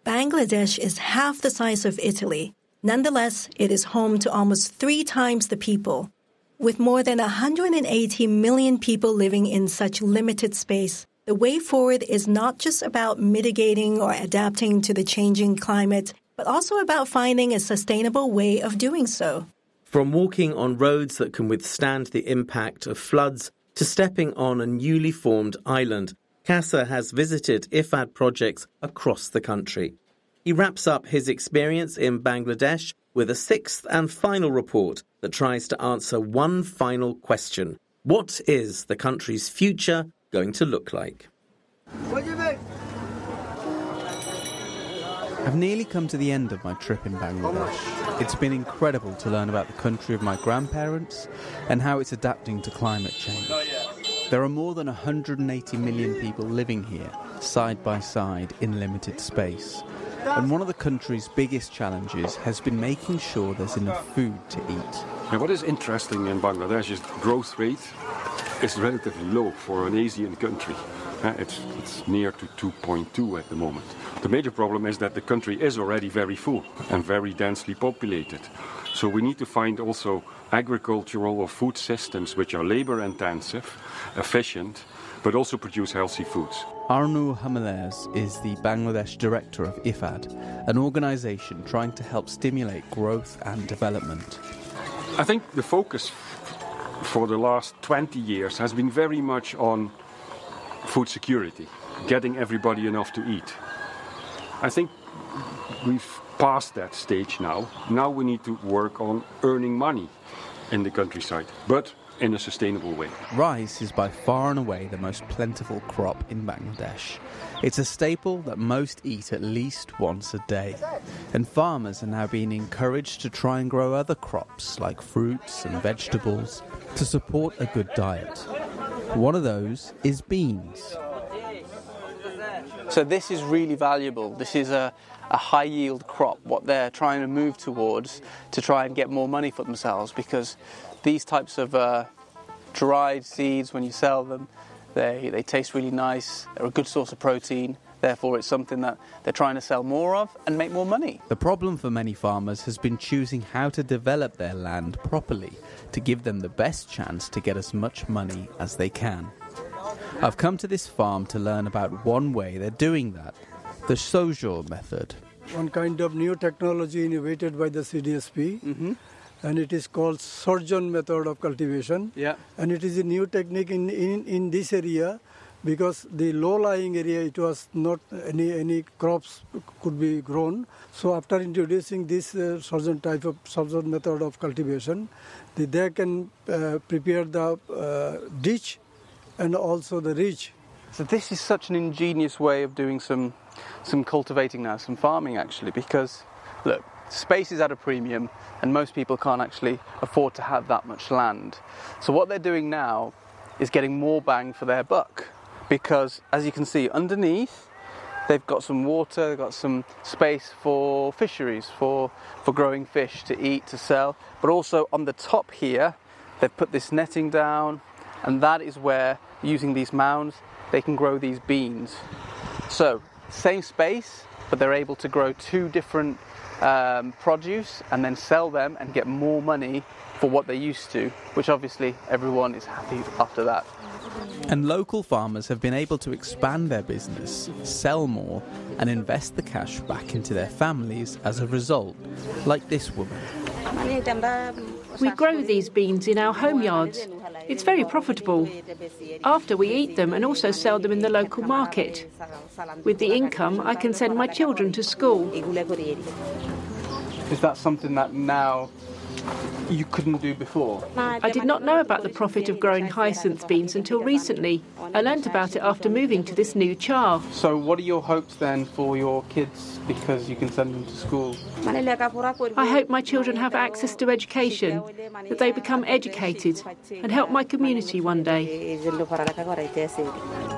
B: Bangladesh is half the size of Italy. Nonetheless, it is home to almost three times the people. With more than 180 million people living in such limited space, the way forward is not just about mitigating or adapting to the changing climate, but also about finding a sustainable way of doing so.
A: From walking on roads that can withstand the impact of floods to stepping on a newly formed island, Qasa has visited IFAD projects across the country. He wraps up his experience in Bangladesh with a sixth and final report that tries to answer one final question What is the country's future going to look like?
M: I've nearly come to the end of my trip in Bangladesh. It's been incredible to learn about the country of my grandparents and how it's adapting to climate change. There are more than 180 million people living here, side by side, in limited space. And one of the country's biggest challenges has been making sure there's enough food to eat.
N: What is interesting in Bangladesh is growth rate is relatively low for an Asian country. Uh, it's, it's near to 2.2 at the moment. The major problem is that the country is already very full and very densely populated. So we need to find also agricultural or food systems which are labor intensive, efficient, but also produce healthy foods.
M: Arnoud Hameleers is the Bangladesh director of IFAD, an organization trying to help stimulate growth and development.
N: I think the focus for the last 20 years has been very much on food security, getting everybody enough to eat. I think we've past that stage now. Now we need to work on earning money in the countryside, but in a sustainable way.
M: Rice is by far and away the most plentiful crop in Bangladesh. It's a staple that most eat at least once a day. And farmers are now being encouraged to try and grow other crops like fruits and vegetables to support a good diet. One of those is beans.
O: So this is really valuable. This is a, a high yield crop, what they're trying to move towards to try and get more money for themselves because these types of uh, dried seeds, when you sell them, they, they taste really nice, they're a good source of protein, therefore it's something that they're trying to sell more of and make more money.
M: The problem for many farmers has been choosing how to develop their land properly to give them the best chance to get as much money as they can. I've come to this farm to learn about one way they're doing that the sorjan method.
P: One kind of new technology innovated by the CDSP, mm-hmm. And it is called sorjan method of cultivation.
O: Yeah.
P: And it is a new technique in, in, in this area because the low-lying area it was not any any crops could be grown. So after introducing this uh, sorjan type of sorjan method of cultivation, the, they can uh, prepare the uh, ditch and also the ridge.
O: So this is such an ingenious way of doing some some cultivating now, some farming actually, because look, space is at a premium and most people can't actually afford to have that much land. So what they're doing now is getting more bang for their buck because as you can see underneath they've got some water, they've got some space for fisheries, for, for growing fish to eat, to sell, but also on the top here they've put this netting down and that is where using these mounds they can grow these beans. So same space, but they're able to grow two different um, produce and then sell them and get more money for what they used to, which obviously everyone is happy after that.
M: And local farmers have been able to expand their business, sell more, and invest the cash back into their families as a result, like this woman.
Q: We grow these beans in our home yards. It's very profitable. After we eat them and also sell them in the local market. With the income, I can send my children to school.
O: Is that something that now you couldn't do before?
Q: I did not know about the profit of growing hyacinth beans until recently. I learnt about it after moving to this new char.
O: So, what are your hopes then for your kids because you can send them to school?
Q: I hope my children have access to education, that they become educated, and help my community one day.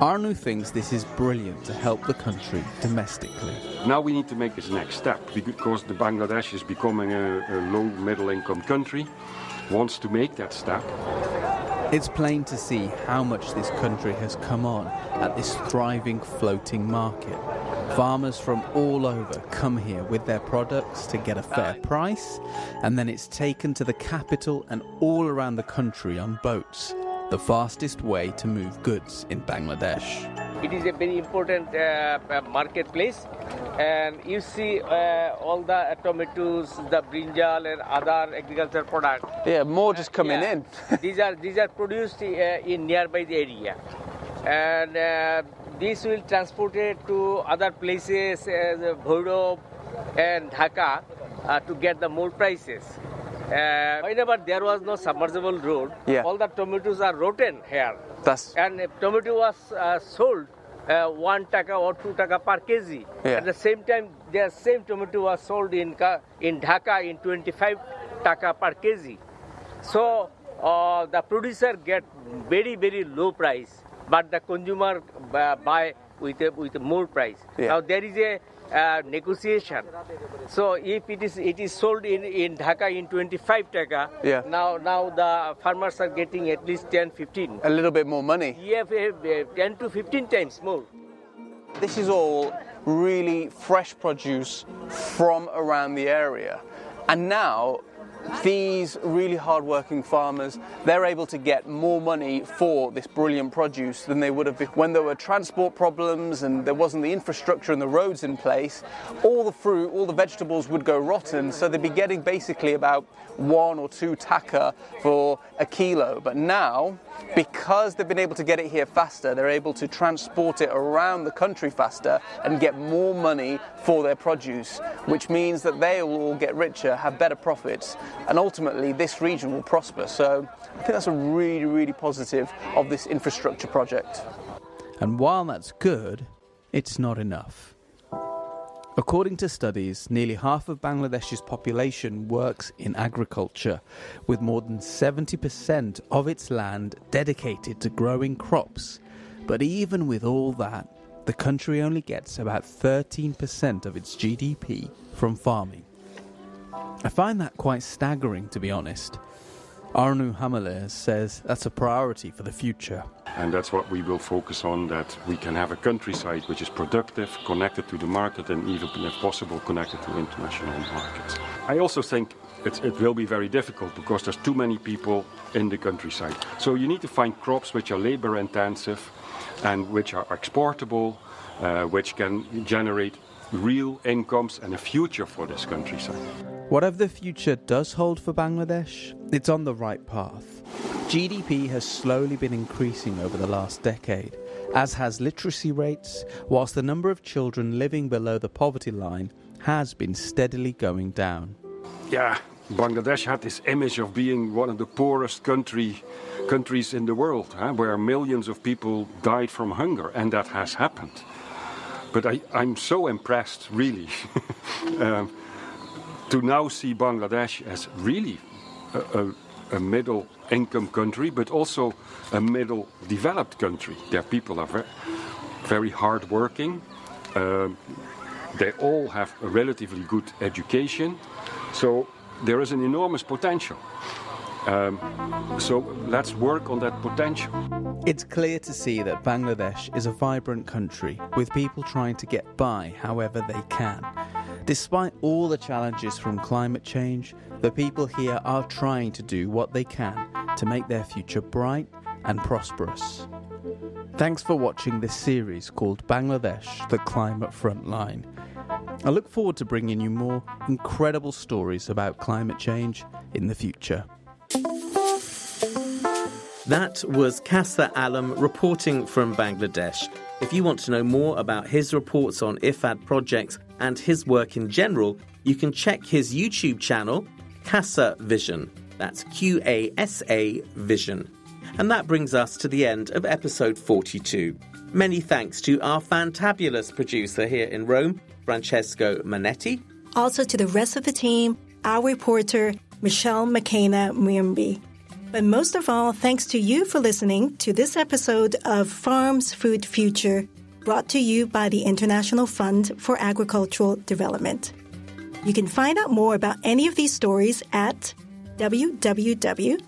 M: Arnoud thinks this is brilliant to help the country domestically.
N: Now we need to make this next step because the Bangladesh is becoming a, a low middle income country, wants to make that step.
M: It's plain to see how much this country has come on at this thriving floating market. Farmers from all over come here with their products to get a fair price, and then it's taken to the capital and all around the country on boats, the fastest way to move goods in Bangladesh.
R: It is a very important uh, marketplace, and you see uh, all the tomatoes, the brinjal, and other agricultural products.
O: Yeah, more just coming
R: yeah.
O: in. [LAUGHS]
R: these are these are produced uh, in nearby the area, and uh, this will transported to other places as Bhairab and Dhaka uh, to get the more prices. Uh, whenever there was no submersible road,
O: Yeah.
R: all the tomatoes are rotten here.
O: That's
R: And if tomato was uh, sold uh, one taka or two taka per kg.
O: Yeah.
R: At the same time, the same tomato was sold in in Dhaka in 25 taka per kg. So uh, the producer get very very low price, but the consumer buy with a, with a more price.
O: Yeah.
R: Now there is a uh, negotiation. So if it is it is sold in, in Dhaka in 25 taka,
O: Yeah.
R: now now the farmers are getting at least 10 15.
O: a little bit more money.
R: Yeah, uh, 10 to 15 times more.
O: This is all really fresh produce from around the area. And now these really hardworking farmers, they're able to get more money for this brilliant produce than they would have been when there were transport problems and there wasn't the infrastructure and the roads in place. All the fruit, all the vegetables would go rotten, so they'd be getting basically about one or two taka for a kilo. But now, because they've been able to get it here faster, they're able to transport it around the country faster and get more money for their produce, which means that they will all get richer, have better profits, and ultimately this region will prosper. So I think that's a really, really positive of this infrastructure project.
M: And while that's good, it's not enough. According to studies, nearly half of Bangladesh's population works in agriculture, with more than 70% of its land dedicated to growing crops. But even with all that, the country only gets about 13% of its GDP from farming. I find that quite staggering, to be honest. Arnoud Hameleers says that's a priority for the future.
N: And that's what we will focus on that we can have a countryside which is productive, connected to the market, and even, if possible, connected to international markets. I also think it will be very difficult because there's too many people in the countryside. So you need to find crops which are labor intensive and which are exportable, uh, which can generate real incomes and a future for this countryside.
M: Whatever the future does hold for Bangladesh, it's on the right path. GDP has slowly been increasing over the last decade, as has literacy rates, whilst the number of children living below the poverty line has been steadily going down.
N: Yeah, Bangladesh had this image of being one of the poorest country, countries in the world, huh, where millions of people died from hunger, and that has happened. But I, am so impressed, really. [LAUGHS] um, to now see Bangladesh as really a, a, a, middle income country, but also a middle developed country. Their people are very, very hard working. Uh, they all have a relatively good education. So there is an enormous potential. Um, so let's work on that potential.
M: It's clear to see that Bangladesh is a vibrant country with people trying to get by however they can. Despite all the challenges from climate change, the people here are trying to do what they can to make their future bright and prosperous. Thanks for watching this series called Bangladesh The Climate Frontline. I look forward to bringing you more incredible stories about climate change in the future.
A: That was Qasa Alom reporting from Bangladesh. If you want to know more about his reports on IFAD projects and his work in general, you can check his YouTube channel, Qasa Vision. That's Q A S A Vision. And that brings us to the end of episode 42. Many thanks to our fantabulous producer here in Rome, Francesco Manetti.
B: Also to the rest of the team, our reporter, Michelle Makena Mwimbi. But most of all, thanks to you for listening to this episode of Farms Food Future brought to you by the International Fund for Agricultural Development. You can find out more about any of these stories at www.ifad.org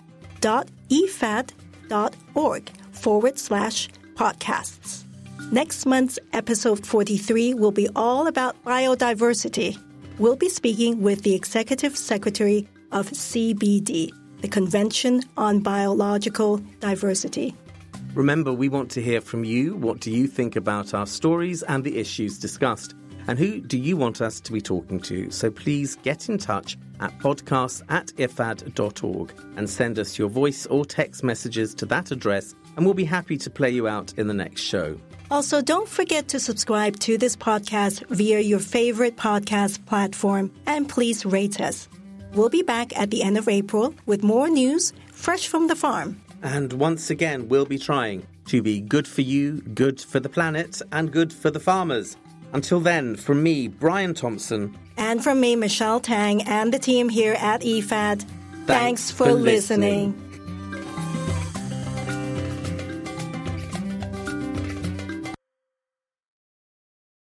B: forward slash podcasts. Next month's episode 43 will be all about biodiversity. We'll be speaking with the Executive Secretary of CBD, the Convention on Biological Diversity.
A: Remember, we want to hear from you. What do you think about our stories and the issues discussed? And who do you want us to be talking to? So please get in touch at podcasts at ifad.org and send us your voice or text messages to that address, and we'll be happy to play you out in the next show.
B: Also, don't forget to subscribe to this podcast via your favorite podcast platform and please rate us. We'll be back at the end of April with more news fresh from the farm.
A: And once again, we'll be trying to be good for you, good for the planet, and good for the farmers. Until then, from me, Brian Thompson.
B: And from me, Michelle Tang, and the team here at IFAD, thanks, thanks for, for listening. listening.